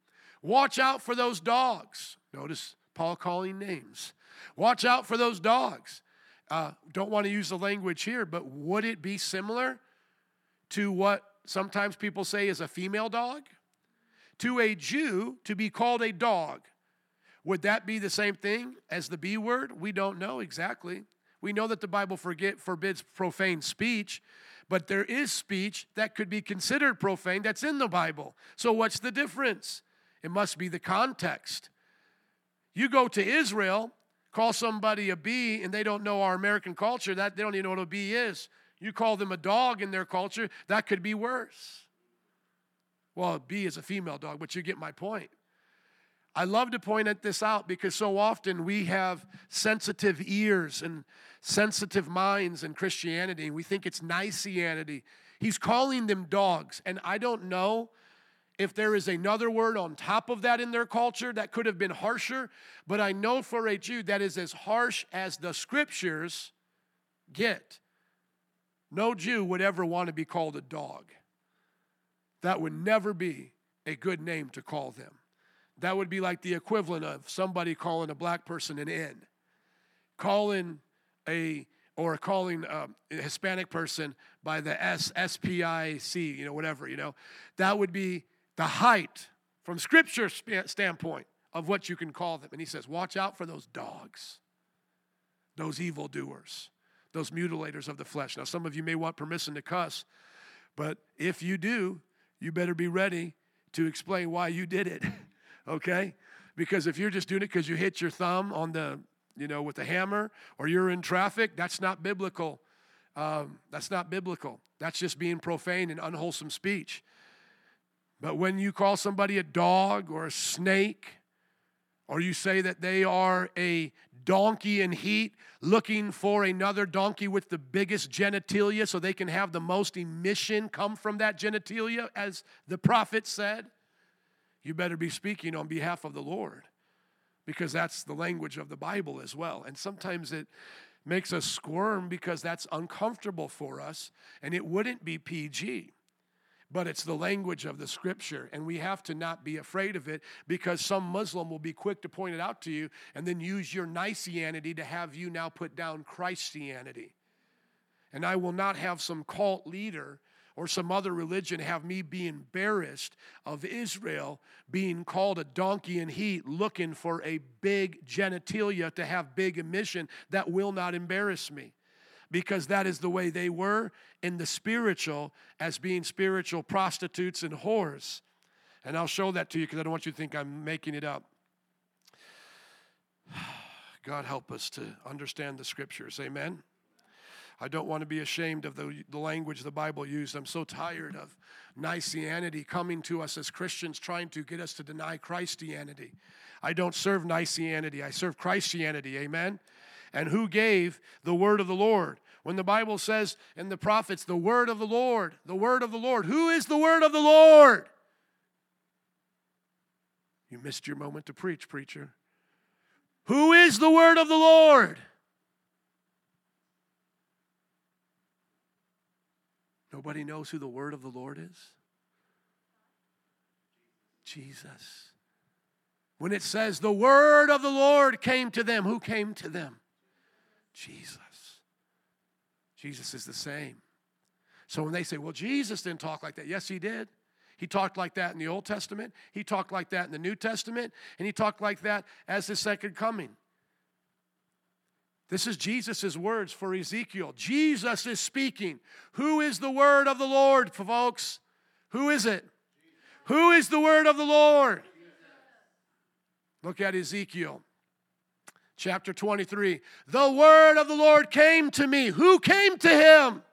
Watch out for those dogs. Notice Paul calling names. Watch out for those dogs uh, don't want to use the language here, but would it be similar to what sometimes people say is a female dog? To a Jew, to be called a dog, would that be the same thing as the B word? We don't know exactly. We know that the Bible forget, forbids profane speech, but there is speech that could be considered profane that's in the Bible. So, what's the difference? It must be the context. You go to Israel, call somebody a bee and they don't know our American culture, that they don't even know what a bee is. You call them a dog in their culture, that could be worse. Well, bee is a female dog, but you get my point. I love to point at this out because so often we have sensitive ears and sensitive minds in Christianity. We think it's Niceanity. He's calling them dogs. And I don't know if there is another word on top of that in their culture that could have been harsher, but I know for a Jew that is as harsh as the scriptures get. No Jew would ever want to be called a dog. That would never be a good name to call them. That would be like the equivalent of somebody calling a black person an N, calling a or calling um, a Hispanic person by the S S P I C, you know, whatever, you know. That would be the height from Scripture standpoint of what you can call them. And he says, watch out for those dogs, those evildoers, those mutilators of the flesh. Now, some of you may want permission to cuss, but if you do, you better be ready to explain why you did it, okay? Because if you're just doing it because you hit your thumb on the, you know, with the hammer or you're in traffic, that's not biblical. Um, that's not biblical. That's just being profane and unwholesome speech. But when you call somebody a dog or a snake, or you say that they are a donkey in heat looking for another donkey with the biggest genitalia so they can have the most emission come from that genitalia, as the prophet said, you better be speaking on behalf of the Lord because that's the language of the Bible as well. And sometimes it makes us squirm because that's uncomfortable for us and it wouldn't be PG but it's the language of the scripture. And we have to not be afraid of it because some Muslim will be quick to point it out to you and then use your Niceanity to have you now put down Christianity. And I will not have some cult leader or some other religion have me be embarrassed of Israel being called a donkey in heat, looking for a big genitalia to have big emission. That will not embarrass me because that is the way they were in the spiritual as being spiritual prostitutes and whores. And I'll show that to you because I don't want you to think I'm making it up. God help us to understand the scriptures. Amen. I don't want to be ashamed of the, the language the Bible used. I'm so tired of Niceanity coming to us as Christians, trying to get us to deny Christianity. I don't serve Niceanity, I serve Christianity. Amen and who gave the word of the Lord. When the Bible says in the prophets, the word of the Lord, the word of the Lord, who is the word of the Lord? You missed your moment to preach, preacher. Who is the word of the Lord? Nobody knows who the word of the Lord is? Jesus. When it says the word of the Lord came to them, who came to them? Jesus. Jesus is the same. So when they say, well, Jesus didn't talk like that, yes, he did. He talked like that in the Old Testament, he talked like that in the New Testament, and he talked like that as his second coming. This is Jesus' words for Ezekiel. Jesus is speaking. Who is the word of the Lord, folks? Who is it? Who is the word of the Lord? Look at Ezekiel chapter 23. The word of the Lord came to me. Who came to him?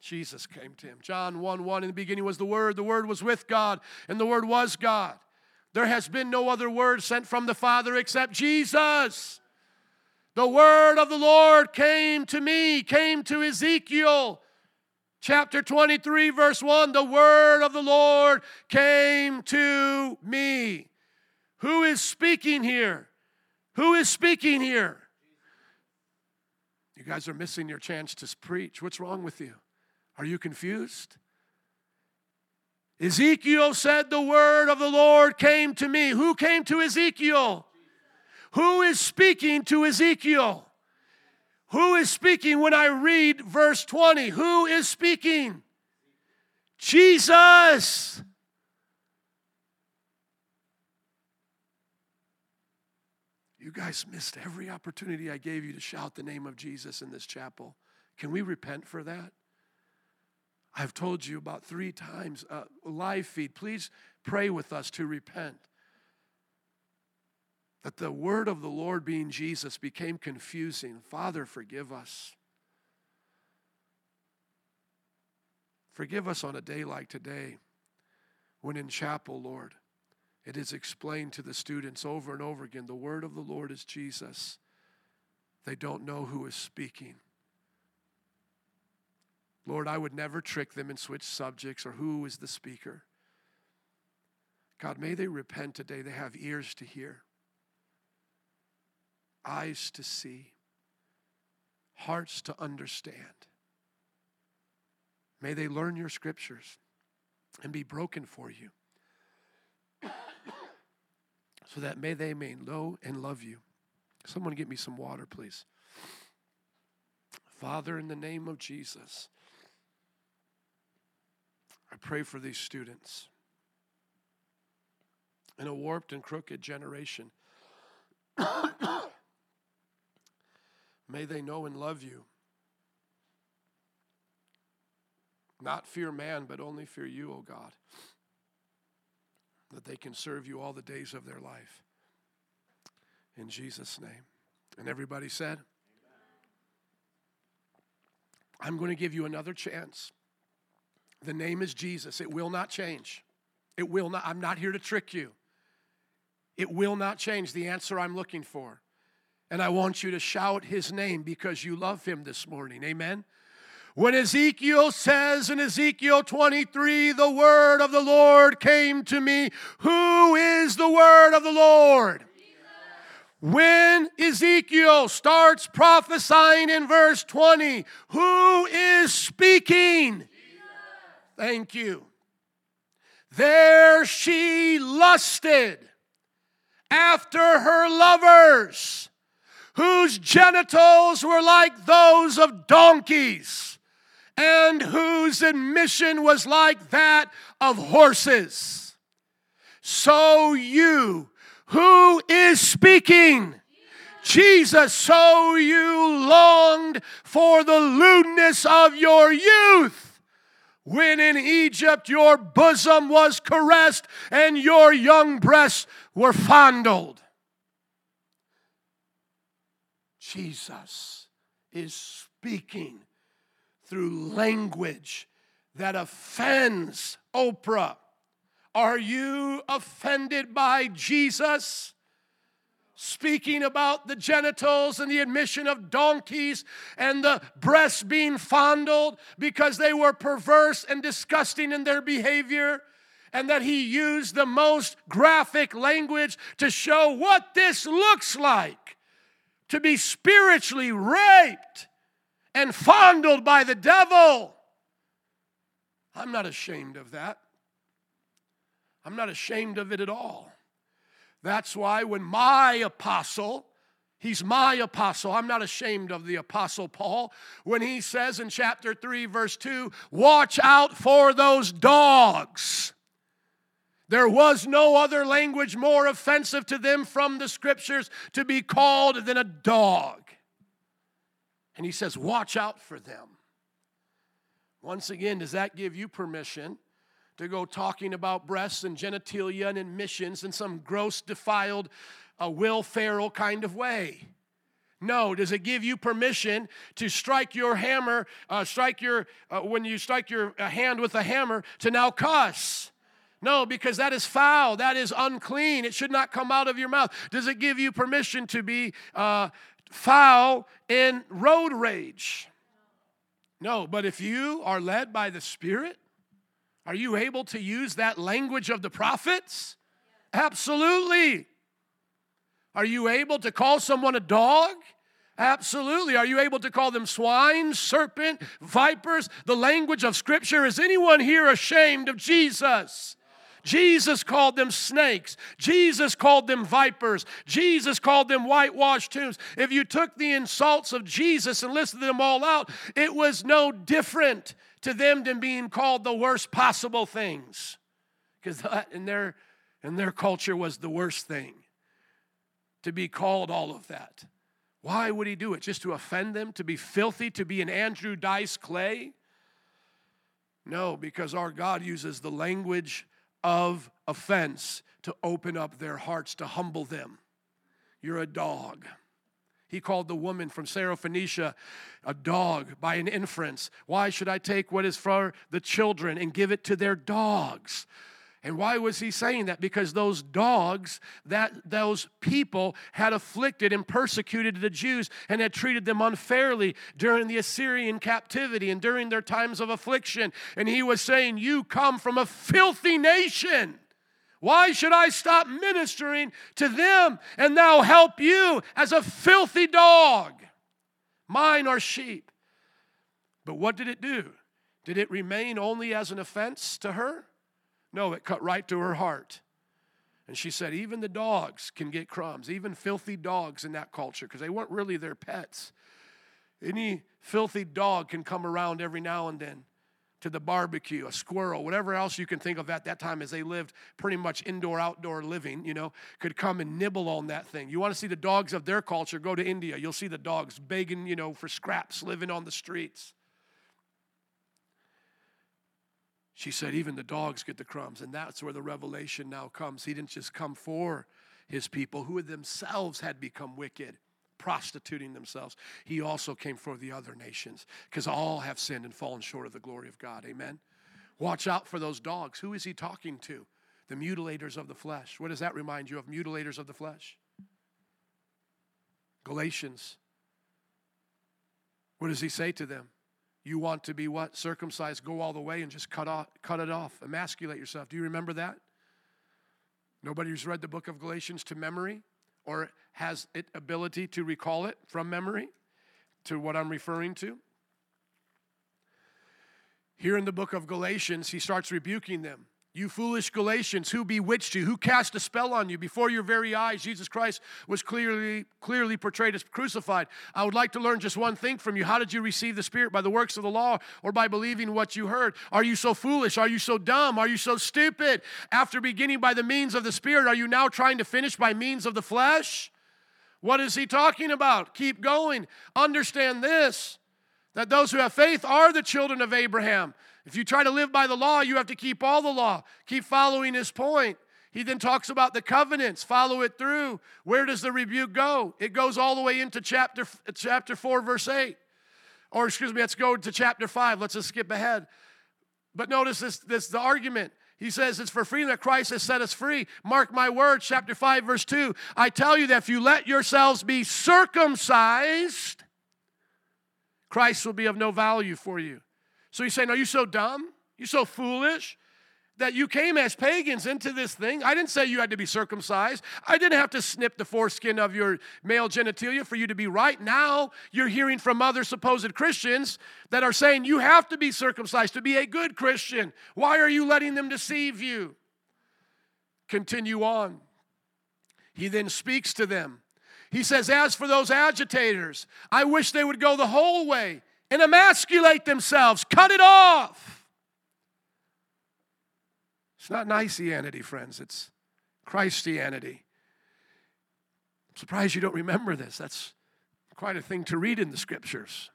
Jesus came to him. John 1 1 In the beginning was the Word, the Word was with God, and the Word was God. There has been no other word sent from the Father except Jesus. The word of the Lord came to me, came to Ezekiel. Chapter 23, verse 1 The word of the Lord came to me. Who is speaking here? Who is speaking here? You guys are missing your chance to preach. What's wrong with you? Are you confused? Ezekiel said, The word of the Lord came to me. Who came to Ezekiel? Who is speaking to Ezekiel? Who is speaking when I read verse 20? Who is speaking? Jesus. Guys missed every opportunity I gave you to shout the name of Jesus in this chapel. Can we repent for that? I've told you about three times, uh, live feed. Please pray with us to repent. That the word of the Lord being Jesus became confusing. Father, forgive us. Forgive us on a day like today when in chapel, Lord, It is explained to the students over and over again the word of the Lord is Jesus. They don't know who is speaking. Lord, I would never trick them and switch subjects or who is the speaker. God, may they repent today. They have ears to hear, eyes to see, hearts to understand. May they learn your scriptures and be broken for you so that may they may know and love you. Someone get me some water, please. Father, in the name of Jesus, I pray for these students in a warped and crooked generation. may they know and love you. Not fear man, but only fear you, O God that they can serve you all the days of their life. In Jesus' name. And everybody said, I'm going to give you another chance. The name is Jesus. It will not change. It will not. I'm not here to trick you. It will not change the answer I'm looking for. And I want you to shout his name because you love him this morning. Amen. When Ezekiel says in Ezekiel 23, the word of the Lord came to me, who is the word of the Lord? When Ezekiel starts prophesying in verse 20, who is speaking? Thank you. There she lusted after her lovers, whose genitals were like those of donkeys and whose admission was like that of horses. So you, who is speaking, Jesus, so you longed for the lewdness of your youth. When in Egypt your bosom was caressed and your young breasts were fondled. Jesus is speaking through language that offends Oprah. Are you offended by Jesus? Speaking about the genitals and the admission of donkeys and the breasts being fondled because they were perverse and disgusting in their behavior, and that he used the most graphic language to show what this looks like to be spiritually raped and fondled by the devil. I'm not ashamed of that. I'm not ashamed of it at all. That's why when my apostle, he's my apostle, I'm not ashamed of the apostle Paul, when he says in chapter 3, verse 2, watch out for those dogs. There was no other language more offensive to them from the scriptures to be called than a dog. And he says, Watch out for them. Once again, does that give you permission to go talking about breasts and genitalia and admissions in some gross, defiled, uh, Will Ferrell kind of way? No. Does it give you permission to strike your hammer, uh, strike your, uh, when you strike your uh, hand with a hammer, to now cuss? No, because that is foul. That is unclean. It should not come out of your mouth. Does it give you permission to be uh, foul in road rage. No, but if you are led by the Spirit, are you able to use that language of the prophets? Absolutely. Are you able to call someone a dog? Absolutely. Are you able to call them swine, serpent, vipers? The language of Scripture. Is anyone here ashamed of Jesus? Jesus called them snakes. Jesus called them vipers. Jesus called them whitewashed tombs. If you took the insults of Jesus and listed them all out, it was no different to them than being called the worst possible things. Because that in their, in their culture was the worst thing to be called all of that. Why would he do it? Just to offend them? To be filthy? To be an Andrew Dice Clay? No, because our God uses the language of offense to open up their hearts to humble them. You're a dog. He called the woman from Syrophoenicia a dog by an inference. Why should I take what is for the children and give it to their dogs? And why was he saying that? Because those dogs, that those people had afflicted and persecuted the Jews and had treated them unfairly during the Assyrian captivity and during their times of affliction. And he was saying, You come from a filthy nation. Why should I stop ministering to them and now help you as a filthy dog? Mine are sheep. But what did it do? Did it remain only as an offense to her? No, it cut right to her heart. And she said, even the dogs can get crumbs, even filthy dogs in that culture, because they weren't really their pets. Any filthy dog can come around every now and then to the barbecue, a squirrel, whatever else you can think of at that time as they lived pretty much indoor, outdoor living, you know, could come and nibble on that thing. You want to see the dogs of their culture, go to India. You'll see the dogs begging, you know, for scraps, living on the streets. She said, even the dogs get the crumbs. And that's where the revelation now comes. He didn't just come for his people who themselves had become wicked, prostituting themselves. He also came for the other nations because all have sinned and fallen short of the glory of God. Amen. Watch out for those dogs. Who is he talking to? The mutilators of the flesh. What does that remind you of? Mutilators of the flesh. Galatians. What does he say to them? You want to be what? Circumcised, go all the way and just cut, off, cut it off, emasculate yourself. Do you remember that? Nobody who's read the book of Galatians to memory or has it ability to recall it from memory to what I'm referring to? Here in the book of Galatians, he starts rebuking them. You foolish Galatians, who bewitched you? Who cast a spell on you? Before your very eyes, Jesus Christ was clearly, clearly portrayed as crucified. I would like to learn just one thing from you. How did you receive the Spirit? By the works of the law or by believing what you heard? Are you so foolish? Are you so dumb? Are you so stupid? After beginning by the means of the Spirit, are you now trying to finish by means of the flesh? What is he talking about? Keep going. Understand this that those who have faith are the children of Abraham. If you try to live by the law, you have to keep all the law. Keep following his point. He then talks about the covenants, follow it through. Where does the rebuke go? It goes all the way into chapter, chapter 4, verse 8. Or, excuse me, let's go to chapter 5. Let's just skip ahead. But notice this, this the argument. He says, It's for freedom that Christ has set us free. Mark my words, chapter 5, verse 2. I tell you that if you let yourselves be circumcised, Christ will be of no value for you. So he's saying, Are you so dumb? You so foolish? that you came as pagans into this thing. I didn't say you had to be circumcised. I didn't have to snip the foreskin of your male genitalia for you to be right. Now you're hearing from other supposed Christians that are saying you have to be circumcised to be a good Christian. Why are you letting them deceive you? Continue on. He then speaks to them. He says, As for those agitators, I wish they would go the whole way and emasculate themselves. Cut it off. It's not Niceanity, friends, it's Christianity. I'm surprised you don't remember this. That's quite a thing to read in the scriptures.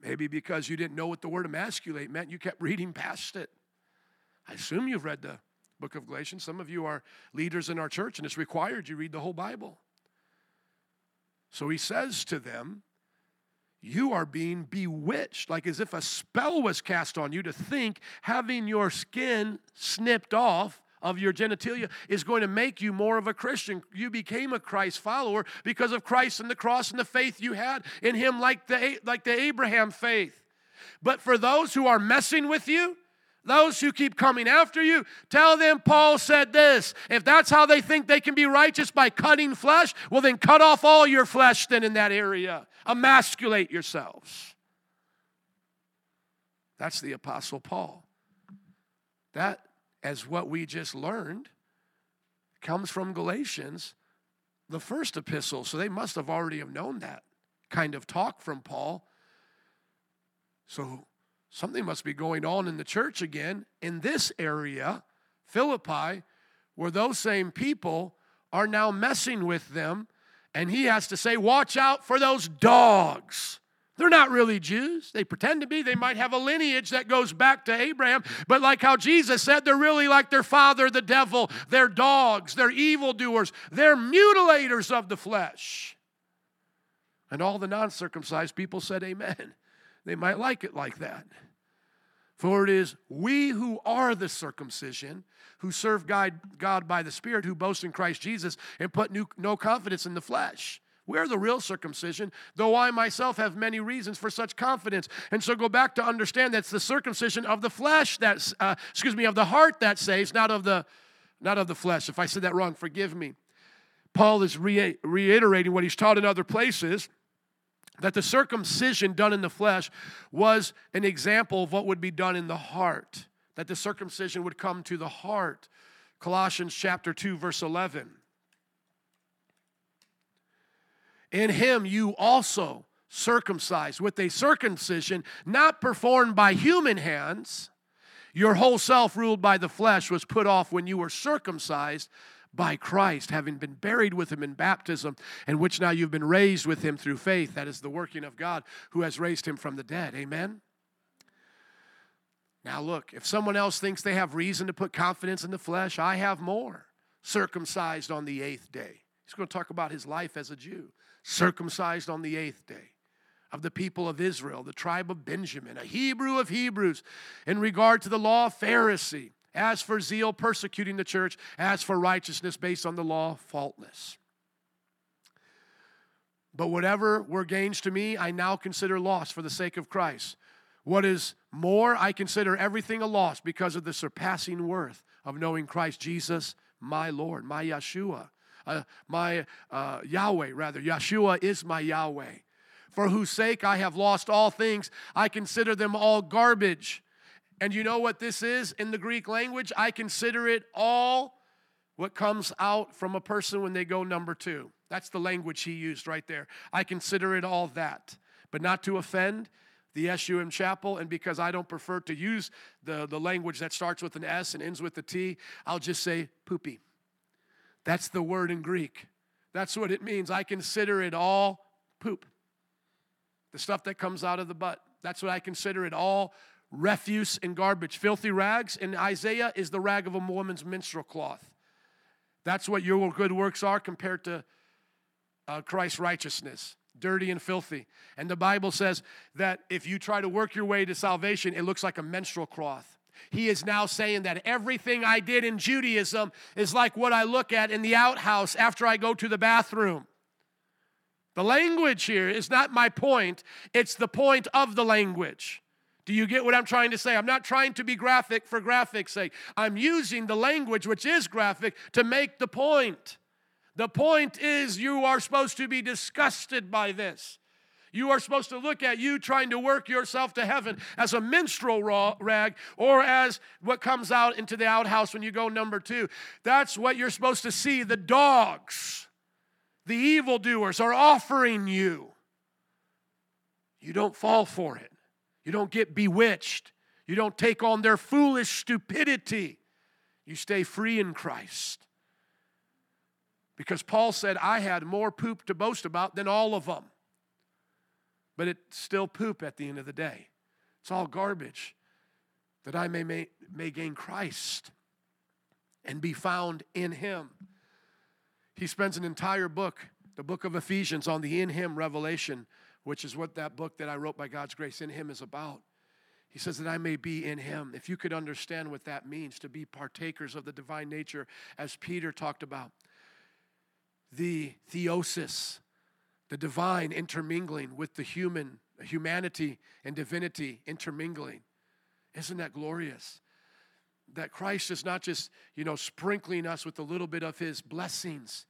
Maybe because you didn't know what the word emasculate meant, you kept reading past it. I assume you've read the book of Galatians. Some of you are leaders in our church, and it's required you read the whole Bible. So he says to them, you are being bewitched, like as if a spell was cast on you to think having your skin snipped off of your genitalia is going to make you more of a Christian. You became a Christ follower because of Christ and the cross and the faith you had in Him, like the, like the Abraham faith. But for those who are messing with you, those who keep coming after you, tell them Paul said this. If that's how they think they can be righteous by cutting flesh, well, then cut off all your flesh then in that area. Emasculate yourselves. That's the Apostle Paul. That, as what we just learned, comes from Galatians, the first epistle. So they must have already have known that kind of talk from Paul. So something must be going on in the church again in this area, Philippi, where those same people are now messing with them. And he has to say, Watch out for those dogs. They're not really Jews. They pretend to be. They might have a lineage that goes back to Abraham, but like how Jesus said, they're really like their father, the devil. They're dogs. They're evildoers. They're mutilators of the flesh. And all the non circumcised people said, Amen. They might like it like that. For it is we who are the circumcision, who serve God, by the Spirit, who boast in Christ Jesus, and put new, no confidence in the flesh. We're the real circumcision, though I myself have many reasons for such confidence. And so go back to understand that's the circumcision of the flesh that's, uh, excuse me, of the heart that saves, not of the, not of the flesh. If I said that wrong, forgive me. Paul is re- reiterating what he's taught in other places that the circumcision done in the flesh was an example of what would be done in the heart, that the circumcision would come to the heart. Colossians chapter 2 verse 11. In him you also circumcised with a circumcision not performed by human hands. Your whole self, ruled by the flesh, was put off when you were circumcised by Christ, having been buried with him in baptism, in which now you've been raised with him through faith. That is the working of God who has raised him from the dead. Amen? Now, look, if someone else thinks they have reason to put confidence in the flesh, I have more. Circumcised on the eighth day. He's going to talk about his life as a Jew circumcised on the eighth day, of the people of Israel, the tribe of Benjamin, a Hebrew of Hebrews, in regard to the law, Pharisee, as for zeal, persecuting the church, as for righteousness based on the law, faultless. But whatever were gains to me, I now consider loss for the sake of Christ. What is more, I consider everything a loss because of the surpassing worth of knowing Christ Jesus, my Lord, my Yeshua uh, my uh, Yahweh, rather. Yeshua is my Yahweh. For whose sake I have lost all things, I consider them all garbage. And you know what this is in the Greek language? I consider it all what comes out from a person when they go number two. That's the language he used right there. I consider it all that, but not to offend the SUM chapel. And because I don't prefer to use the, the language that starts with an S and ends with a T, I'll just say poopy. That's the word in Greek. That's what it means. I consider it all poop. The stuff that comes out of the butt. That's what I consider it all refuse and garbage. Filthy rags in Isaiah is the rag of a woman's menstrual cloth. That's what your good works are compared to uh, Christ's righteousness dirty and filthy. And the Bible says that if you try to work your way to salvation, it looks like a menstrual cloth. He is now saying that everything I did in Judaism is like what I look at in the outhouse after I go to the bathroom. The language here is not my point, it's the point of the language. Do you get what I'm trying to say? I'm not trying to be graphic for graphic's sake. I'm using the language, which is graphic, to make the point. The point is, you are supposed to be disgusted by this. You are supposed to look at you trying to work yourself to heaven as a menstrual rag or as what comes out into the outhouse when you go number two. That's what you're supposed to see. The dogs, the evildoers are offering you. You don't fall for it, you don't get bewitched, you don't take on their foolish stupidity. You stay free in Christ. Because Paul said, I had more poop to boast about than all of them but it's still poop at the end of the day. It's all garbage that I may, may, may gain Christ and be found in Him. He spends an entire book, the book of Ephesians, on the in Him revelation, which is what that book that I wrote by God's grace in Him is about. He says that I may be in him. If you could understand what that means to be partakers of the divine nature, as Peter talked about, the theosis, the divine intermingling with the human, humanity and divinity intermingling. Isn't that glorious? That Christ is not just, you know, sprinkling us with a little bit of his blessings.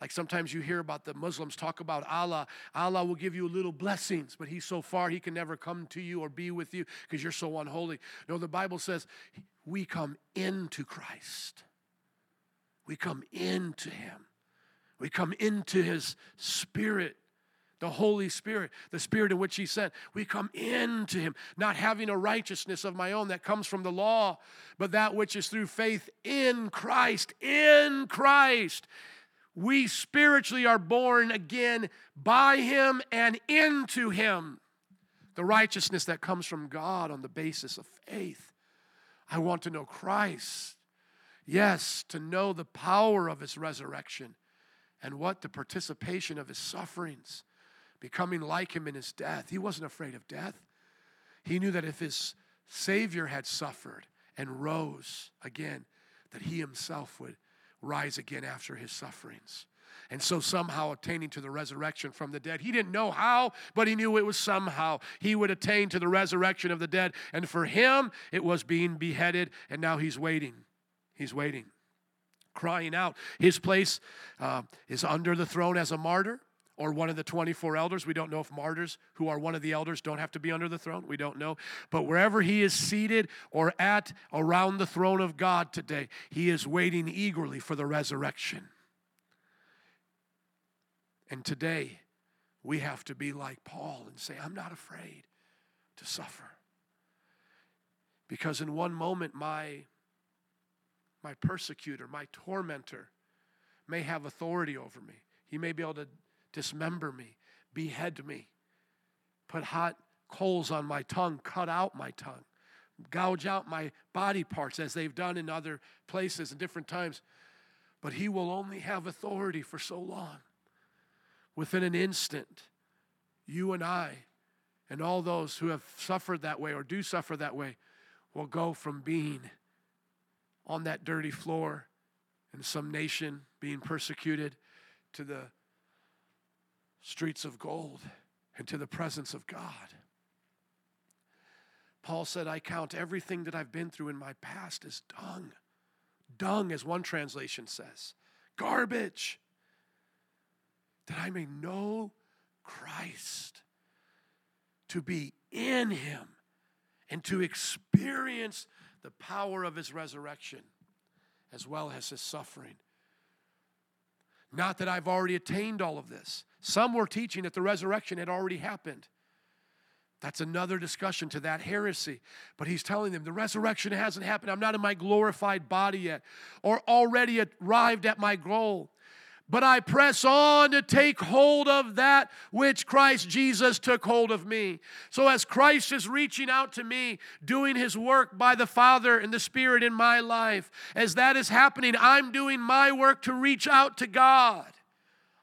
Like sometimes you hear about the Muslims talk about Allah. Allah will give you little blessings, but he's so far he can never come to you or be with you because you're so unholy. No, the Bible says we come into Christ. We come into him. We come into his spirit, the Holy Spirit, the spirit in which he sent. We come into him, not having a righteousness of my own that comes from the law, but that which is through faith in Christ. In Christ. We spiritually are born again by him and into him. The righteousness that comes from God on the basis of faith. I want to know Christ. Yes, to know the power of his resurrection and what the participation of his sufferings, becoming like him in his death. He wasn't afraid of death. He knew that if his Savior had suffered and rose again, that he himself would rise again after his sufferings. And so, somehow attaining to the resurrection from the dead. He didn't know how, but he knew it was somehow. He would attain to the resurrection of the dead. And for him, it was being beheaded, and now he's waiting. He's waiting, crying out. His place uh, is under the throne as a martyr or one of the 24 elders. We don't know if martyrs who are one of the elders don't have to be under the throne. We don't know. But wherever he is seated or at around the throne of God today, he is waiting eagerly for the resurrection. And today, we have to be like Paul and say, I'm not afraid to suffer. Because in one moment, my, my persecutor, my tormentor, may have authority over me. He may be able to dismember me, behead me, put hot coals on my tongue, cut out my tongue, gouge out my body parts as they've done in other places and different times. But he will only have authority for so long. Within an instant, you and I, and all those who have suffered that way or do suffer that way, will go from being on that dirty floor in some nation being persecuted to the streets of gold and to the presence of God. Paul said, I count everything that I've been through in my past as dung. Dung, as one translation says, garbage, that I may know Christ, to be in him, and to experience the power of his resurrection as well as his suffering. Not that I've already attained all of this, some were teaching that the resurrection had already happened. That's another discussion to that heresy. But he's telling them the resurrection hasn't happened. I'm not in my glorified body yet, or already arrived at my goal but I press on to take hold of that which Christ Jesus took hold of me. So, as Christ is reaching out to me, doing his work by the Father and the Spirit in my life, as that is happening, I'm doing my work to reach out to God.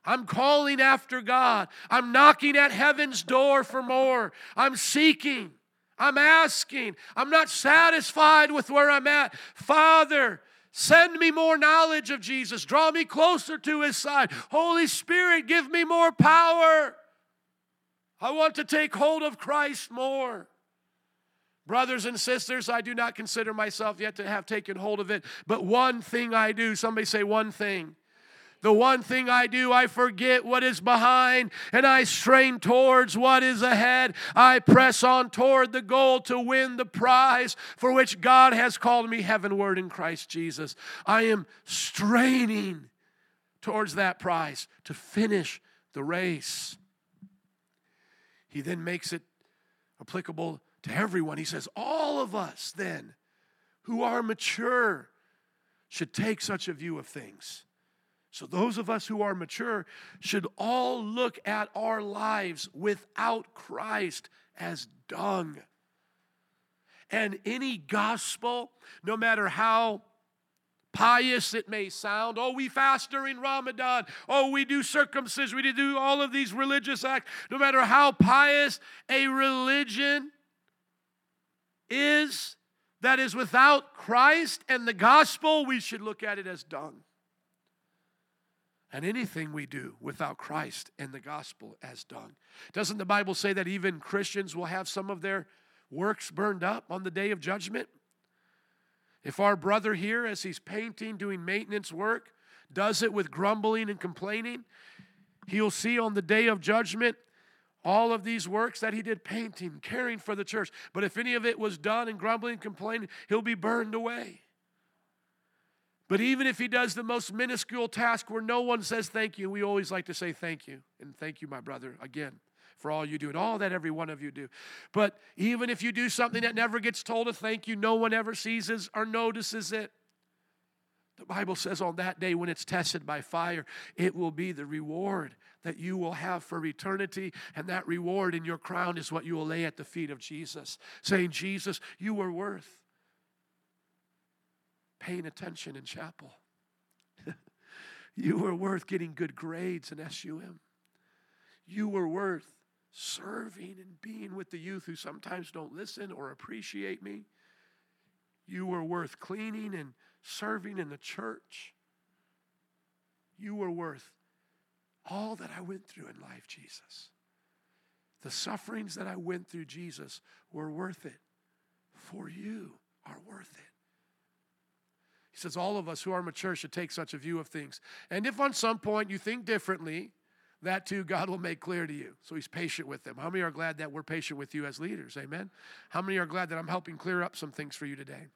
I'm calling after God. I'm knocking at heaven's door for more. I'm seeking. I'm asking. I'm not satisfied with where I'm at. Father, Send me more knowledge of Jesus. Draw me closer to his side. Holy Spirit, give me more power. I want to take hold of Christ more. Brothers and sisters, I do not consider myself yet to have taken hold of it, but one thing I do. Somebody say one thing. The one thing I do, I forget what is behind and I strain towards what is ahead. I press on toward the goal to win the prize for which God has called me heavenward in Christ Jesus. I am straining towards that prize to finish the race. He then makes it applicable to everyone. He says, All of us then who are mature should take such a view of things. So, those of us who are mature should all look at our lives without Christ as dung. And any gospel, no matter how pious it may sound, oh, we fast during Ramadan, oh, we do circumcision, we do all of these religious acts, no matter how pious a religion is that is without Christ and the gospel, we should look at it as dung and anything we do without Christ and the gospel as dung. Doesn't the Bible say that even Christians will have some of their works burned up on the day of judgment? If our brother here, as he's painting, doing maintenance work, does it with grumbling and complaining, he'll see on the day of judgment all of these works that he did painting, caring for the church. But if any of it was done in grumbling and complaining, he'll be burned away. But even if he does the most minuscule task where no one says thank you, we always like to say thank you. And thank you, my brother, again, for all you do and all that every one of you do. But even if you do something that never gets told a thank you, no one ever sees it or notices it. The Bible says on that day when it's tested by fire, it will be the reward that you will have for eternity. And that reward in your crown is what you will lay at the feet of Jesus, saying, Jesus, you were worth paying attention in chapel. you were worth getting good grades in SUM. You were worth serving and being with the youth who sometimes don't listen or appreciate me. You were worth cleaning and serving in the church. You were worth all that I went through in life, Jesus. The sufferings that I went through, Jesus, were worth it. For you are worth it. He says, All of us who are mature should take such a view of things. And if on some point you think differently, that too God will make clear to you. So he's patient with them. How many are glad that we're patient with you as leaders? Amen. How many are glad that I'm helping clear up some things for you today?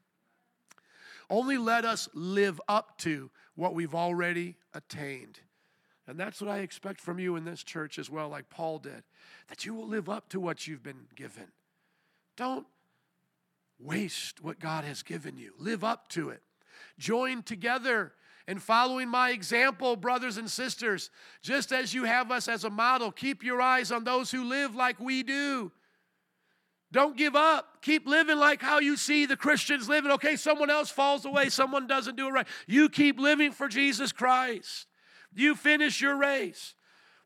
Only let us live up to what we've already attained. And that's what I expect from you in this church as well, like Paul did, that you will live up to what you've been given. Don't waste what God has given you, live up to it. Join together and following my example, brothers and sisters, just as you have us as a model, keep your eyes on those who live like we do. Don't give up. Keep living like how you see the Christians living. Okay, someone else falls away, someone doesn't do it right. You keep living for Jesus Christ. You finish your race.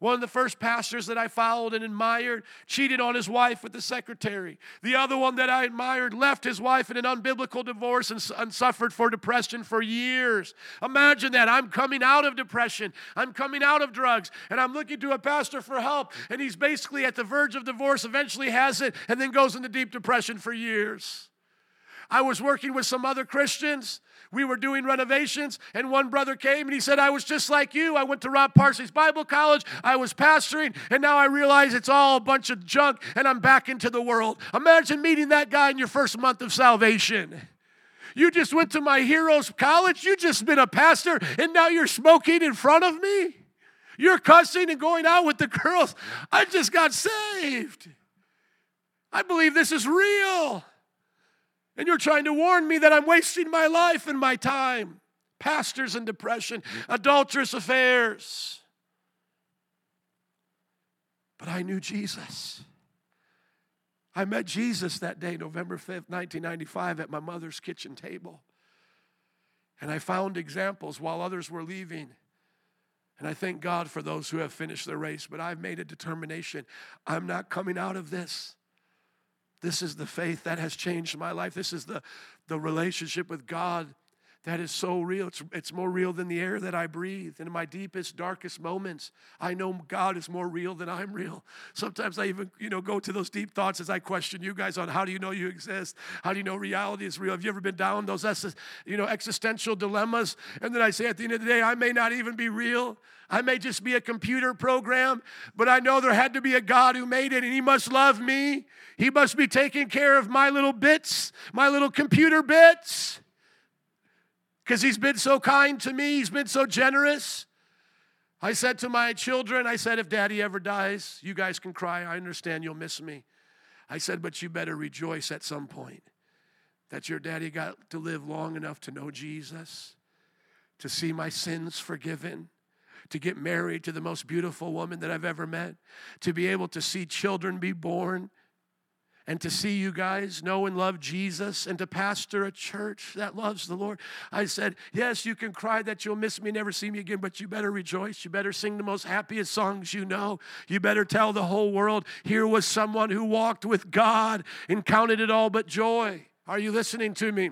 One of the first pastors that I followed and admired cheated on his wife with the secretary. The other one that I admired left his wife in an unbiblical divorce and, and, suffered for depression for years. Imagine that. I'm coming out of depression, I'm coming out of drugs, and I'm looking to a pastor for help, and he's basically at the verge of divorce, eventually has it, and then goes into deep depression for years. I was working with some other Christians we were doing renovations, and one brother came and he said, I was just like you. I went to Rod Parsley's Bible College, I was pastoring, and now I realize it's all a bunch of junk, and I'm back into the world. Imagine meeting that guy in your first month of salvation. You just went to my heroes college, you just been a pastor, and now you're smoking in front of me. You're cussing and going out with the girls. I just got saved. I believe this is real. And you're trying to warn me that I'm wasting my life and my time. Pastors and depression, adulterous affairs. But I knew Jesus. I met Jesus that day, November 5th, 1995, at my mother's kitchen table. And I found examples while others were leaving. And I thank God for those who have finished their race, but I've made a determination. I'm not coming out of this this is the faith that has changed my life. This is the, the relationship with God that is so real. It's, it's more real than the air that I breathe. And in my deepest, darkest moments, I know God is more real than I'm real. Sometimes I even, you know, go to those deep thoughts as I question you guys on how do you know you exist? How do you know reality is real? Have you ever been down those, you know, existential dilemmas? And then I say at the end of the day, I may not even be real. I may just be a computer program, but I know there had to be a God who made it, and He must love me. He must be taking care of my little bits, my little computer bits because he's been so kind to me, he's been so generous. I said to my children, I said, if daddy ever dies, you guys can cry. I understand you'll miss me. I said, but you better rejoice at some point that your daddy got to live long enough to know Jesus, to see my sins forgiven, to get married to the most beautiful woman that I've ever met, to be able to see children be born and to see you guys know and love Jesus and to pastor a church that loves the Lord. I said, Yes, you can cry that you'll miss me, never see me again, but you better rejoice. You better sing the most happiest songs you know. You better tell the whole world here was someone who walked with God and counted it all but joy. Are you listening to me?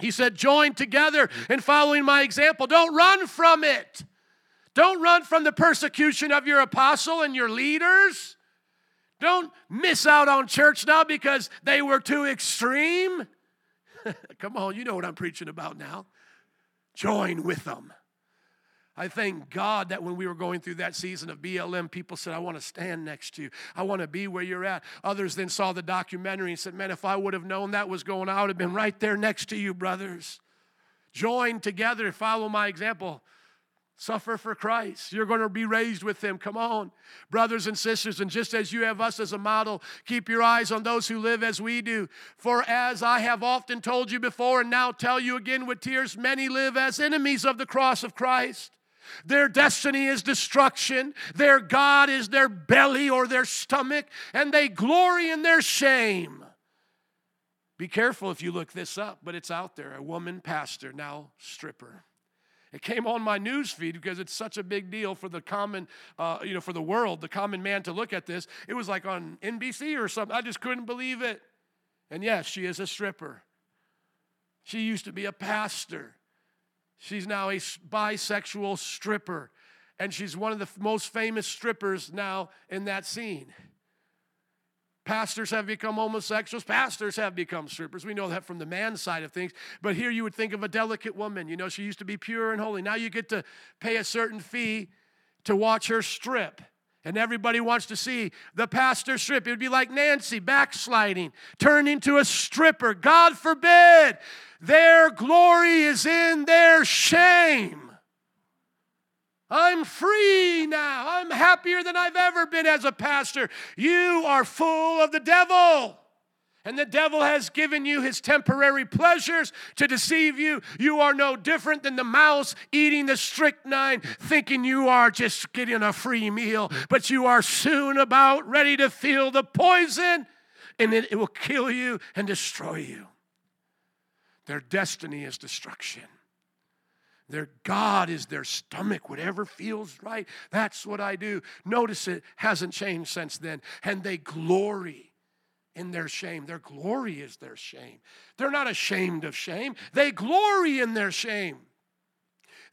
He said, Join together in following my example. Don't run from it. Don't run from the persecution of your apostle and your leaders. Don't miss out on church now because they were too extreme. Come on, you know what I'm preaching about now. Join with them. I thank God that when we were going through that season of BLM, people said, I want to stand next to you. I want to be where you're at. Others then saw the documentary and said, Man, if I would have known that was going on, I would have been right there next to you, brothers. Join together, follow my example. Suffer for Christ. You're going to be raised with Him. Come on, brothers and sisters. And just as you have us as a model, keep your eyes on those who live as we do. For as I have often told you before, and now tell you again with tears, many live as enemies of the cross of Christ. Their destiny is destruction. Their God is their belly or their stomach, and they glory in their shame. Be careful if you look this up, but it's out there. A woman pastor, now stripper It came on my news feed because it's such a big deal for the common, uh, you know, for the world, the common man to look at this. It was like on NBC or something. I just couldn't believe it. And yes, she is a stripper. She used to be a pastor. She's now a bisexual stripper. And she's one of the most famous strippers now in that scene. Pastors have become homosexuals. Pastors have become strippers. We know that from the man side of things. But here you would think of a delicate woman. You know, she used to be pure and holy. Now you get to pay a certain fee to watch her strip. And everybody wants to see the pastor strip. It would be like Nancy backsliding, turned into a stripper. God forbid. Their glory is in their shame. I'm free now. I'm happier than I've ever been as a pastor. You are full of the devil. And the devil has given you his temporary pleasures to deceive you. You are no different than the mouse eating the strychnine, thinking you are just getting a free meal, but you are soon about ready to feel the poison, and it, it will kill you and destroy you. Their destiny is destruction. Their God is their stomach, whatever feels right. That's what I do. Notice it hasn't changed since then. And they glory in their shame. Their glory is their shame. They're not ashamed of shame, they glory in their shame.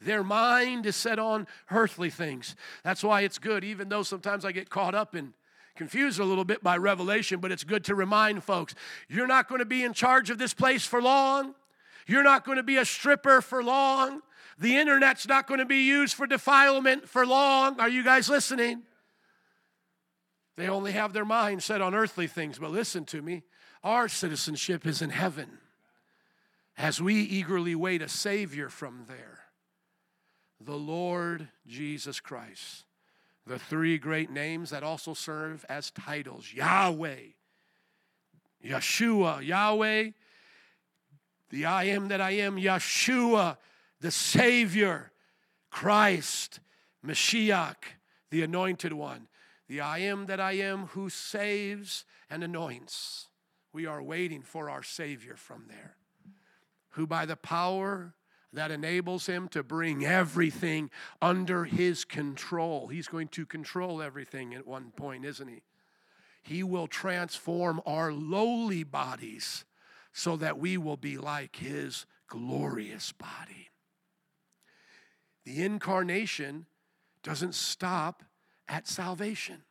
Their mind is set on earthly things. That's why it's good, even though sometimes I get caught up in confused a little bit by revelation, but it's good to remind folks you're not going to be in charge of this place for long. You're not going to be a stripper for long. The internet's not going to be used for defilement for long. Are you guys listening? They only have their mind set on earthly things. But listen to me our citizenship is in heaven as we eagerly wait a Savior from there the Lord Jesus Christ. The three great names that also serve as titles Yahweh, Yeshua, Yahweh, the I am that I am, Yeshua, the Savior, Christ, Mashiach, the Anointed One, the I am that I am who saves and anoints. We are waiting for our Savior from there, who by the power that enables him to bring everything under his control, he's going to control everything at one point, isn't he? He will transform our lowly bodies so that we will be like his glorious body. The incarnation doesn't stop at salvation.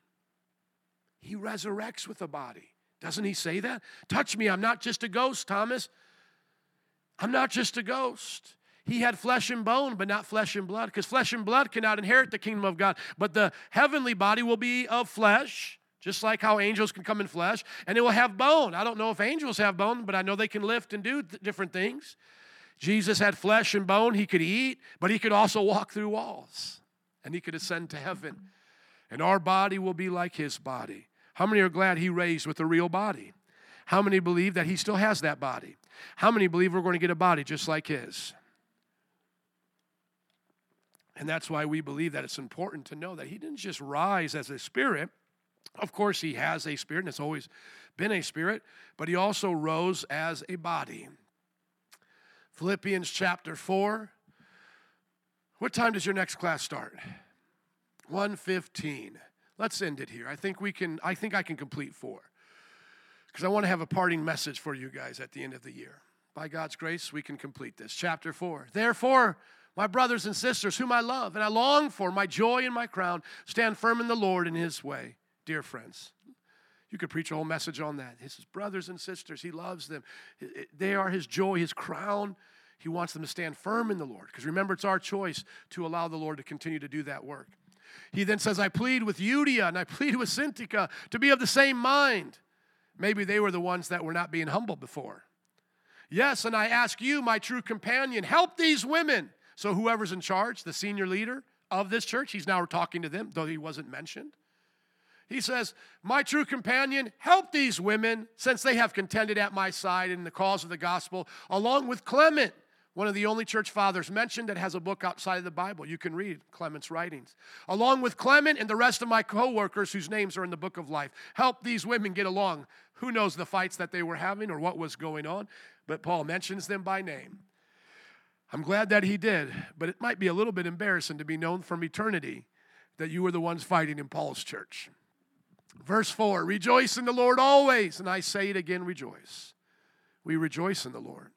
He resurrects with a body. Doesn't he say that? Touch me, I'm not just a ghost, Thomas. I'm not just a ghost. He had flesh and bone, but not flesh and blood, because flesh and blood cannot inherit the kingdom of God. But the heavenly body will be of flesh, just like how angels can come in flesh, and it will have bone. I don't know if angels have bone, but I know they can lift and do different things. Jesus had flesh and bone, he could eat, but he could also walk through walls and he could ascend to heaven. And our body will be like his body. How many are glad he raised with a real body? How many believe that he still has that body? How many believe we're going to get a body just like his? And that's why we believe that it's important to know that he didn't just rise as a spirit. Of course, he has a spirit and it's always been a spirit, but he also rose as a body. Philippians chapter 4. What time does your next class start? 115. Let's end it here. I think we can I think I can complete 4. Cuz I want to have a parting message for you guys at the end of the year. By God's grace, we can complete this. Chapter 4. Therefore, my brothers and sisters, whom I love and I long for, my joy and my crown, stand firm in the Lord in his way. Dear friends, you could preach a whole message on that. His brothers and sisters, he loves them. They are his joy, his crown. He wants them to stand firm in the Lord. Because remember, it's our choice to allow the Lord to continue to do that work. He then says, I plead with Euodia and I plead with Syntyche to be of the same mind. Maybe they were the ones that were not being humble before. Yes, and I ask you, my true companion, help these women. So, whoever's in charge, the senior leader of this church, he's now talking to them, though he wasn't mentioned. He says, My true companion, help these women since they have contended at my side in the cause of the gospel, along with Clement, one of the only church fathers mentioned that has a book outside of the Bible. You can read Clement's writings. Along with Clement and the rest of my co workers whose names are in the book of life. Help these women get along. Who knows the fights that they were having or what was going on, but Paul mentions them by name. I'm glad that he did, but it might be a little bit embarrassing to be known from eternity that you were the ones fighting in Paul's church. Verse 4 Rejoice in the Lord always. And I say it again, rejoice. We rejoice in the Lord.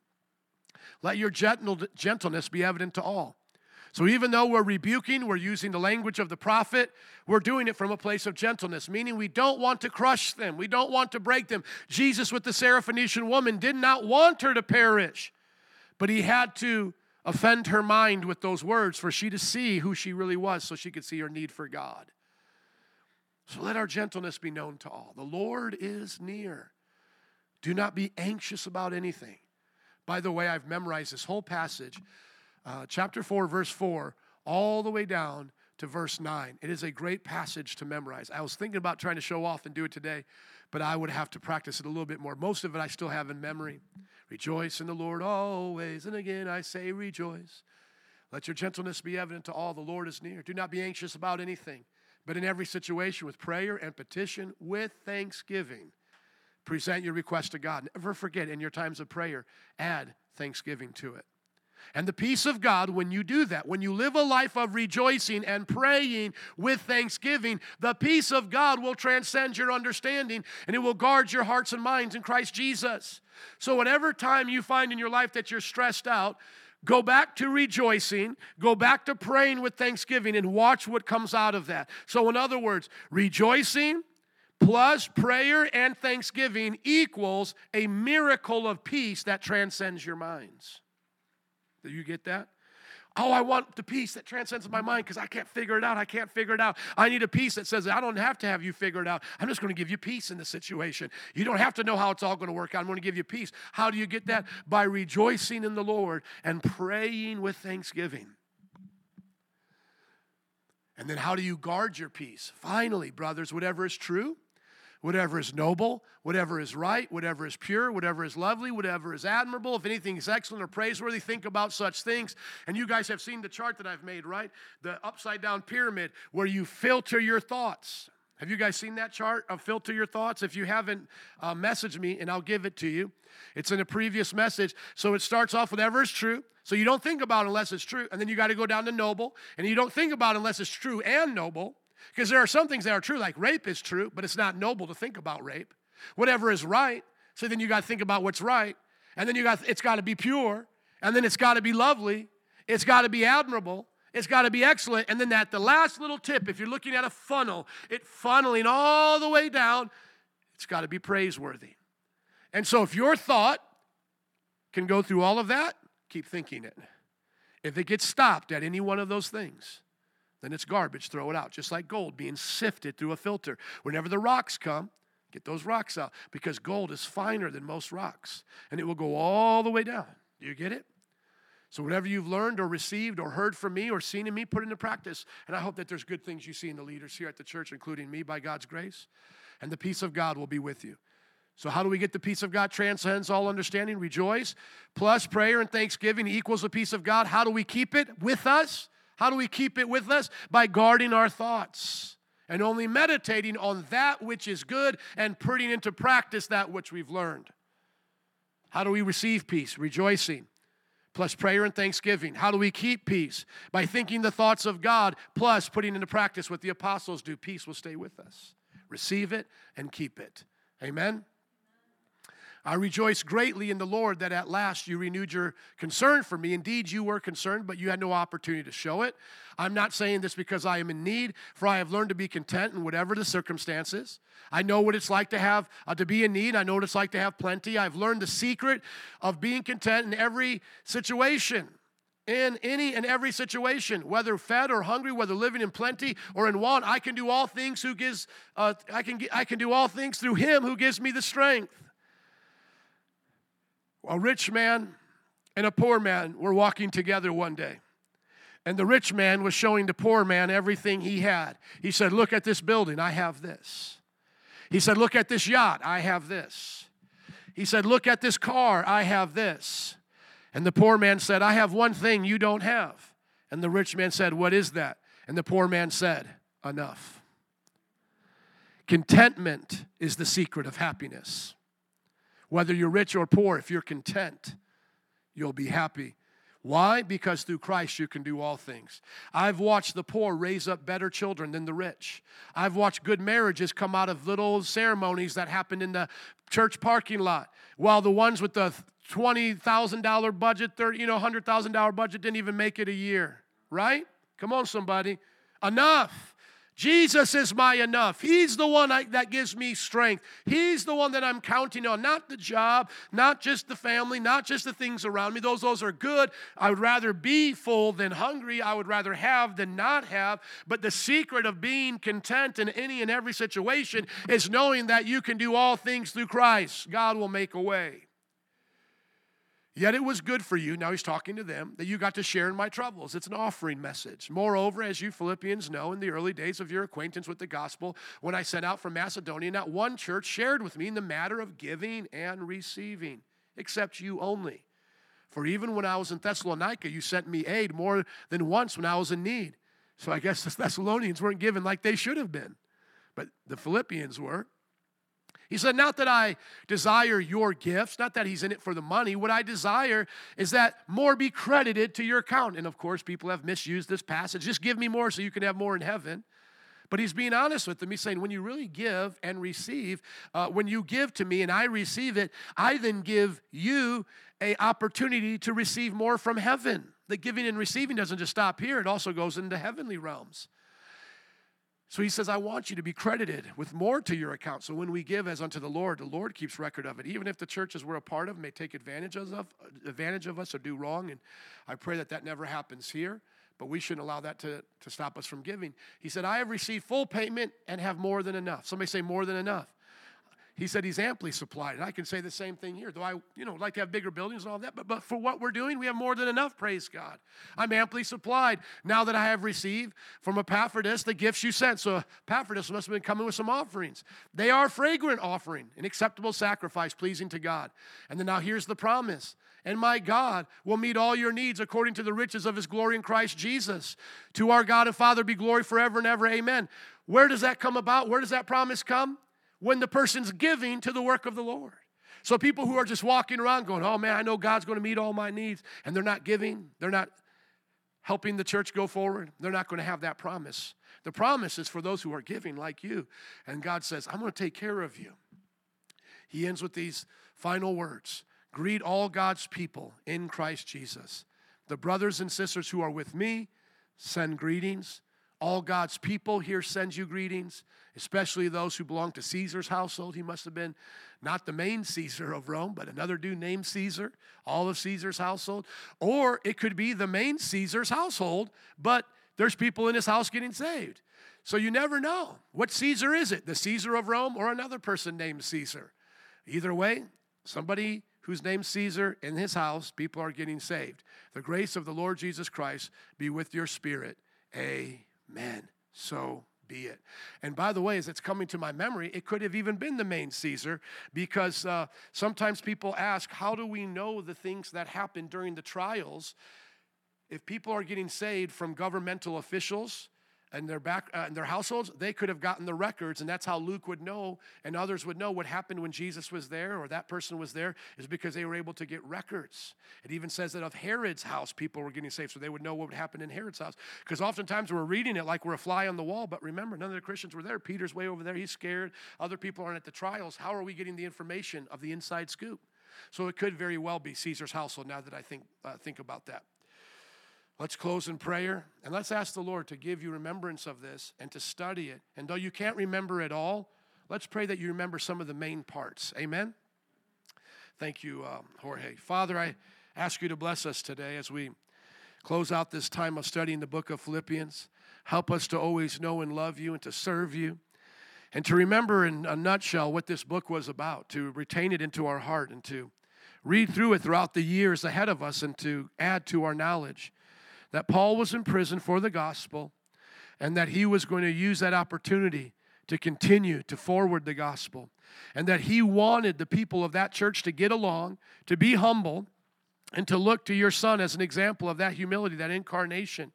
Let your gentleness be evident to all. So even though we're rebuking, we're using the language of the prophet, we're doing it from a place of gentleness, meaning we don't want to crush them, we don't want to break them. Jesus, with the Syrophoenician woman, did not want her to perish, but he had to offend her mind with those words for she to see who she really was so she could see her need for God. So let our gentleness be known to all. The Lord is near. Do not be anxious about anything. By the way, I've memorized this whole passage, uh, chapter 4, verse 4, all the way down to verse 9. It is a great passage to memorize. I was thinking about trying to show off and do it today, but I would have to practice it a little bit more. Most of it I still have in memory. Rejoice in the Lord always, and again I say rejoice. Let your gentleness be evident to all. The Lord is near. Do not be anxious about anything, but in every situation with prayer and petition, with thanksgiving Present your request to God. Never forget in your times of prayer, add thanksgiving to it. And the peace of God, when you do that, when you live a life of rejoicing and praying with thanksgiving, the peace of God will transcend your understanding and it will guard your hearts and minds in Christ Jesus. So, whatever time you find in your life that you're stressed out, go back to rejoicing, go back to praying with thanksgiving, and watch what comes out of that. So, in other words, rejoicing plus prayer and thanksgiving equals a miracle of peace that transcends your minds. Do you get that? Oh, I want the peace that transcends my mind because I can't figure it out. I can't figure it out. I need a peace that says, I don't have to have you figure it out. I'm just going to give you peace in the situation. You don't have to know how it's all going to work out. I'm going to give you peace. How do you get that? By rejoicing in the Lord and praying with thanksgiving. And then how do you guard your peace? Finally, brothers, whatever is true, whatever is noble, whatever is right, whatever is pure, whatever is lovely, whatever is admirable, if anything is excellent or praiseworthy, think about such things. And you guys have seen the chart that I've made, right? The upside down pyramid where you filter your thoughts. Have you guys seen that chart of filter your thoughts? If you haven't, uh, message me and I'll give it to you. It's in a previous message. So it starts off whatever is true. So you don't think about unless it's true. And then you got to go down to noble. And you don't think about unless it's true and noble. Because there are some things that are true, like rape is true, but it's not noble to think about rape. Whatever is right, so then you got to think about what's right. And then you got it's got to be pure, and then it's got to be lovely, it's got to be admirable, it's got to be excellent. And then that the last little tip, if you're looking at a funnel, it funneling all the way down, it's got to be praiseworthy. And so if your thought can go through all of that, keep thinking it. If it gets stopped at any one of those things, then it's garbage, throw it out. Just like gold being sifted through a filter. Whenever the rocks come, get those rocks out because gold is finer than most rocks and it will go all the way down. Do you get it? So, whatever you've learned or received or heard from me or seen in me, put into practice. And I hope that there's good things you see in the leaders here at the church, including me, by God's grace. And the peace of God will be with you. So, how do we get the peace of God? Transcends all understanding. Rejoice. Plus, prayer and thanksgiving equals the peace of God. How do we keep it with us? How do we keep it with us? By guarding our thoughts and only meditating on that which is good and putting into practice that which we've learned. How do we receive peace? Rejoicing, plus prayer and thanksgiving. How do we keep peace? By thinking the thoughts of God, plus putting into practice what the apostles do. Peace will stay with us. Receive it and keep it. Amen. I rejoice greatly in the Lord that at last you renewed your concern for me. Indeed, you were concerned, but you had no opportunity to show it. I'm not saying this because I am in need, for I have learned to be content in whatever the circumstances. I know what it's like to have uh, to be in need. I know what it's like to have plenty. I've learned the secret of being content in every situation in any and every situation, whether fed or hungry, whether living in plenty or in want, I can do all things who gives. Uh, I can I can do all things through Him who gives me the strength. A rich man and a poor man were walking together one day. And the rich man was showing the poor man everything he had. He said, Look at this building, I have this. He said, Look at this yacht, I have this. He said, Look at this car, I have this. And the poor man said, I have one thing you don't have. And the rich man said, What is that? And the poor man said, Enough. Contentment is the secret of happiness. Whether you're rich or poor, if you're content, you'll be happy. Why? Because through Christ you can do all things. I've watched the poor raise up better children than the rich. I've watched good marriages come out of little ceremonies that happened in the church parking lot, while the ones with the $20,000 budget, 30, you know, $100,000 budget didn't even make it a year, right? Come on, somebody. Enough. Jesus is my enough. He's the one I, that gives me strength. He's the one that I'm counting on, not the job, not just the family, not just the things around me. Those, those are good. I would rather be full than hungry. I would rather have than not have. But the secret of being content in any and every situation is knowing that you can do all things through Christ. God will make a way. Yet it was good for you, now he's talking to them, that you got to share in my troubles. It's an offering message. Moreover, as you Philippians know, in the early days of your acquaintance with the gospel, when I set out from Macedonia, not one church shared with me in the matter of giving and receiving, except you only. For even when I was in Thessalonica, you sent me aid more than once when I was in need. So I guess the Thessalonians weren't given like they should have been, but the Philippians were. He said, Not that I desire your gifts, not that he's in it for the money. What I desire is that more be credited to your account. And of course, people have misused this passage. Just give me more so you can have more in heaven. But he's being honest with them. He's saying, when you really give and receive, uh, when you give to me and I receive it, I then give you a opportunity to receive more from heaven. The giving and receiving doesn't just stop here; it also goes into heavenly realms. So he says, I want you to be credited with more to your account. So when we give as unto the Lord, the Lord keeps record of it. Even if the churches we're a part of may take advantage of, advantage of us or do wrong. And I pray that that never happens here, but we shouldn't allow that to, to stop us from giving. He said, I have received full payment and have more than enough. Somebody say more than enough. He said he's amply supplied. And I can say the same thing here. Though I, you know, like to have bigger buildings and all that, but, but for what we're doing, we have more than enough, praise God. I'm amply supplied now that I have received from Epaphroditus the gifts you sent. So Epaphroditus must have been coming with some offerings. They are fragrant offering, an acceptable sacrifice, pleasing to God. And then now here's the promise. And my God will meet all your needs according to the riches of his glory in Christ Jesus. To our God and Father be glory forever and ever. Amen. Where does that come about? Where does that promise come? When the person's giving to the work of the Lord. So people who are just walking around going, oh man, I know God's going to meet all my needs, and they're not giving, they're not helping the church go forward, they're not going to have that promise. The promise is for those who are giving like you. And God says, I'm going to take care of you. He ends with these final words Greet all God's people in Christ Jesus. The brothers and sisters who are with me send greetings. All God's people here send you greetings, especially those who belong to Caesar's household. He must have been not the main Caesar of Rome, but another dude named Caesar, all of Caesar's household. Or it could be the main Caesar's household, but there's people in his house getting saved. So you never know. What Caesar is it? The Caesar of Rome or another person named Caesar? Either way, somebody who's named Caesar in his house, people are getting saved. The grace of the Lord Jesus Christ be with your spirit. Amen. Amen. So be it. And by the way, as it's coming to my memory, it could have even been the main Caesar because uh, sometimes people ask, how do we know the things that happen during the trials? If people are getting saved from governmental officials, and their back uh, and their households, they could have gotten the records, and that's how Luke would know, and others would know what happened when Jesus was there or that person was there, is because they were able to get records. It even says that of Herod's house, people were getting saved, so they would know what would happen in Herod's house. Because oftentimes we're reading it like we're a fly on the wall, but remember, none of the Christians were there. Peter's way over there; he's scared. Other people aren't at the trials. How are we getting the information of the inside scoop? So it could very well be Caesar's household. Now that I think uh, think about that. Let's close in prayer and let's ask the Lord to give you remembrance of this and to study it. And though you can't remember it all, let's pray that you remember some of the main parts. Amen. Thank you, um, Jorge. Father, I ask you to bless us today as we close out this time of studying the book of Philippians. Help us to always know and love you and to serve you and to remember in a nutshell what this book was about, to retain it into our heart and to read through it throughout the years ahead of us and to add to our knowledge that Paul was in prison for the gospel and that he was going to use that opportunity to continue to forward the gospel and that he wanted the people of that church to get along, to be humble, and to look to your son as an example of that humility, that incarnation.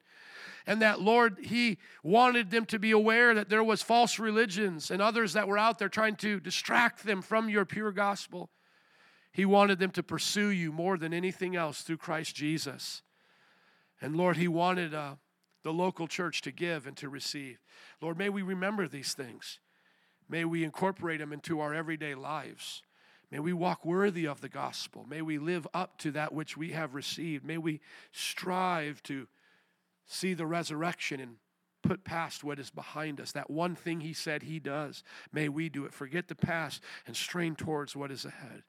And that, Lord, He wanted them to be aware that there was false religions and others that were out there trying to distract them from your pure gospel. He wanted them to pursue you more than anything else through Christ Jesus. And Lord, he wanted uh, the local church to give and to receive. Lord, may we remember these things. May we incorporate them into our everyday lives. May we walk worthy of the gospel. May we live up to that which we have received. May we strive to see the resurrection and put past what is behind us. That one thing he said he does, may we do it. Forget the past and strain towards what is ahead.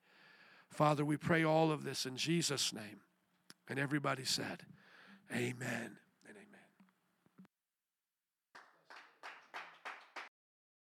Father, we pray all of this in Jesus' name. And everybody said, Amen.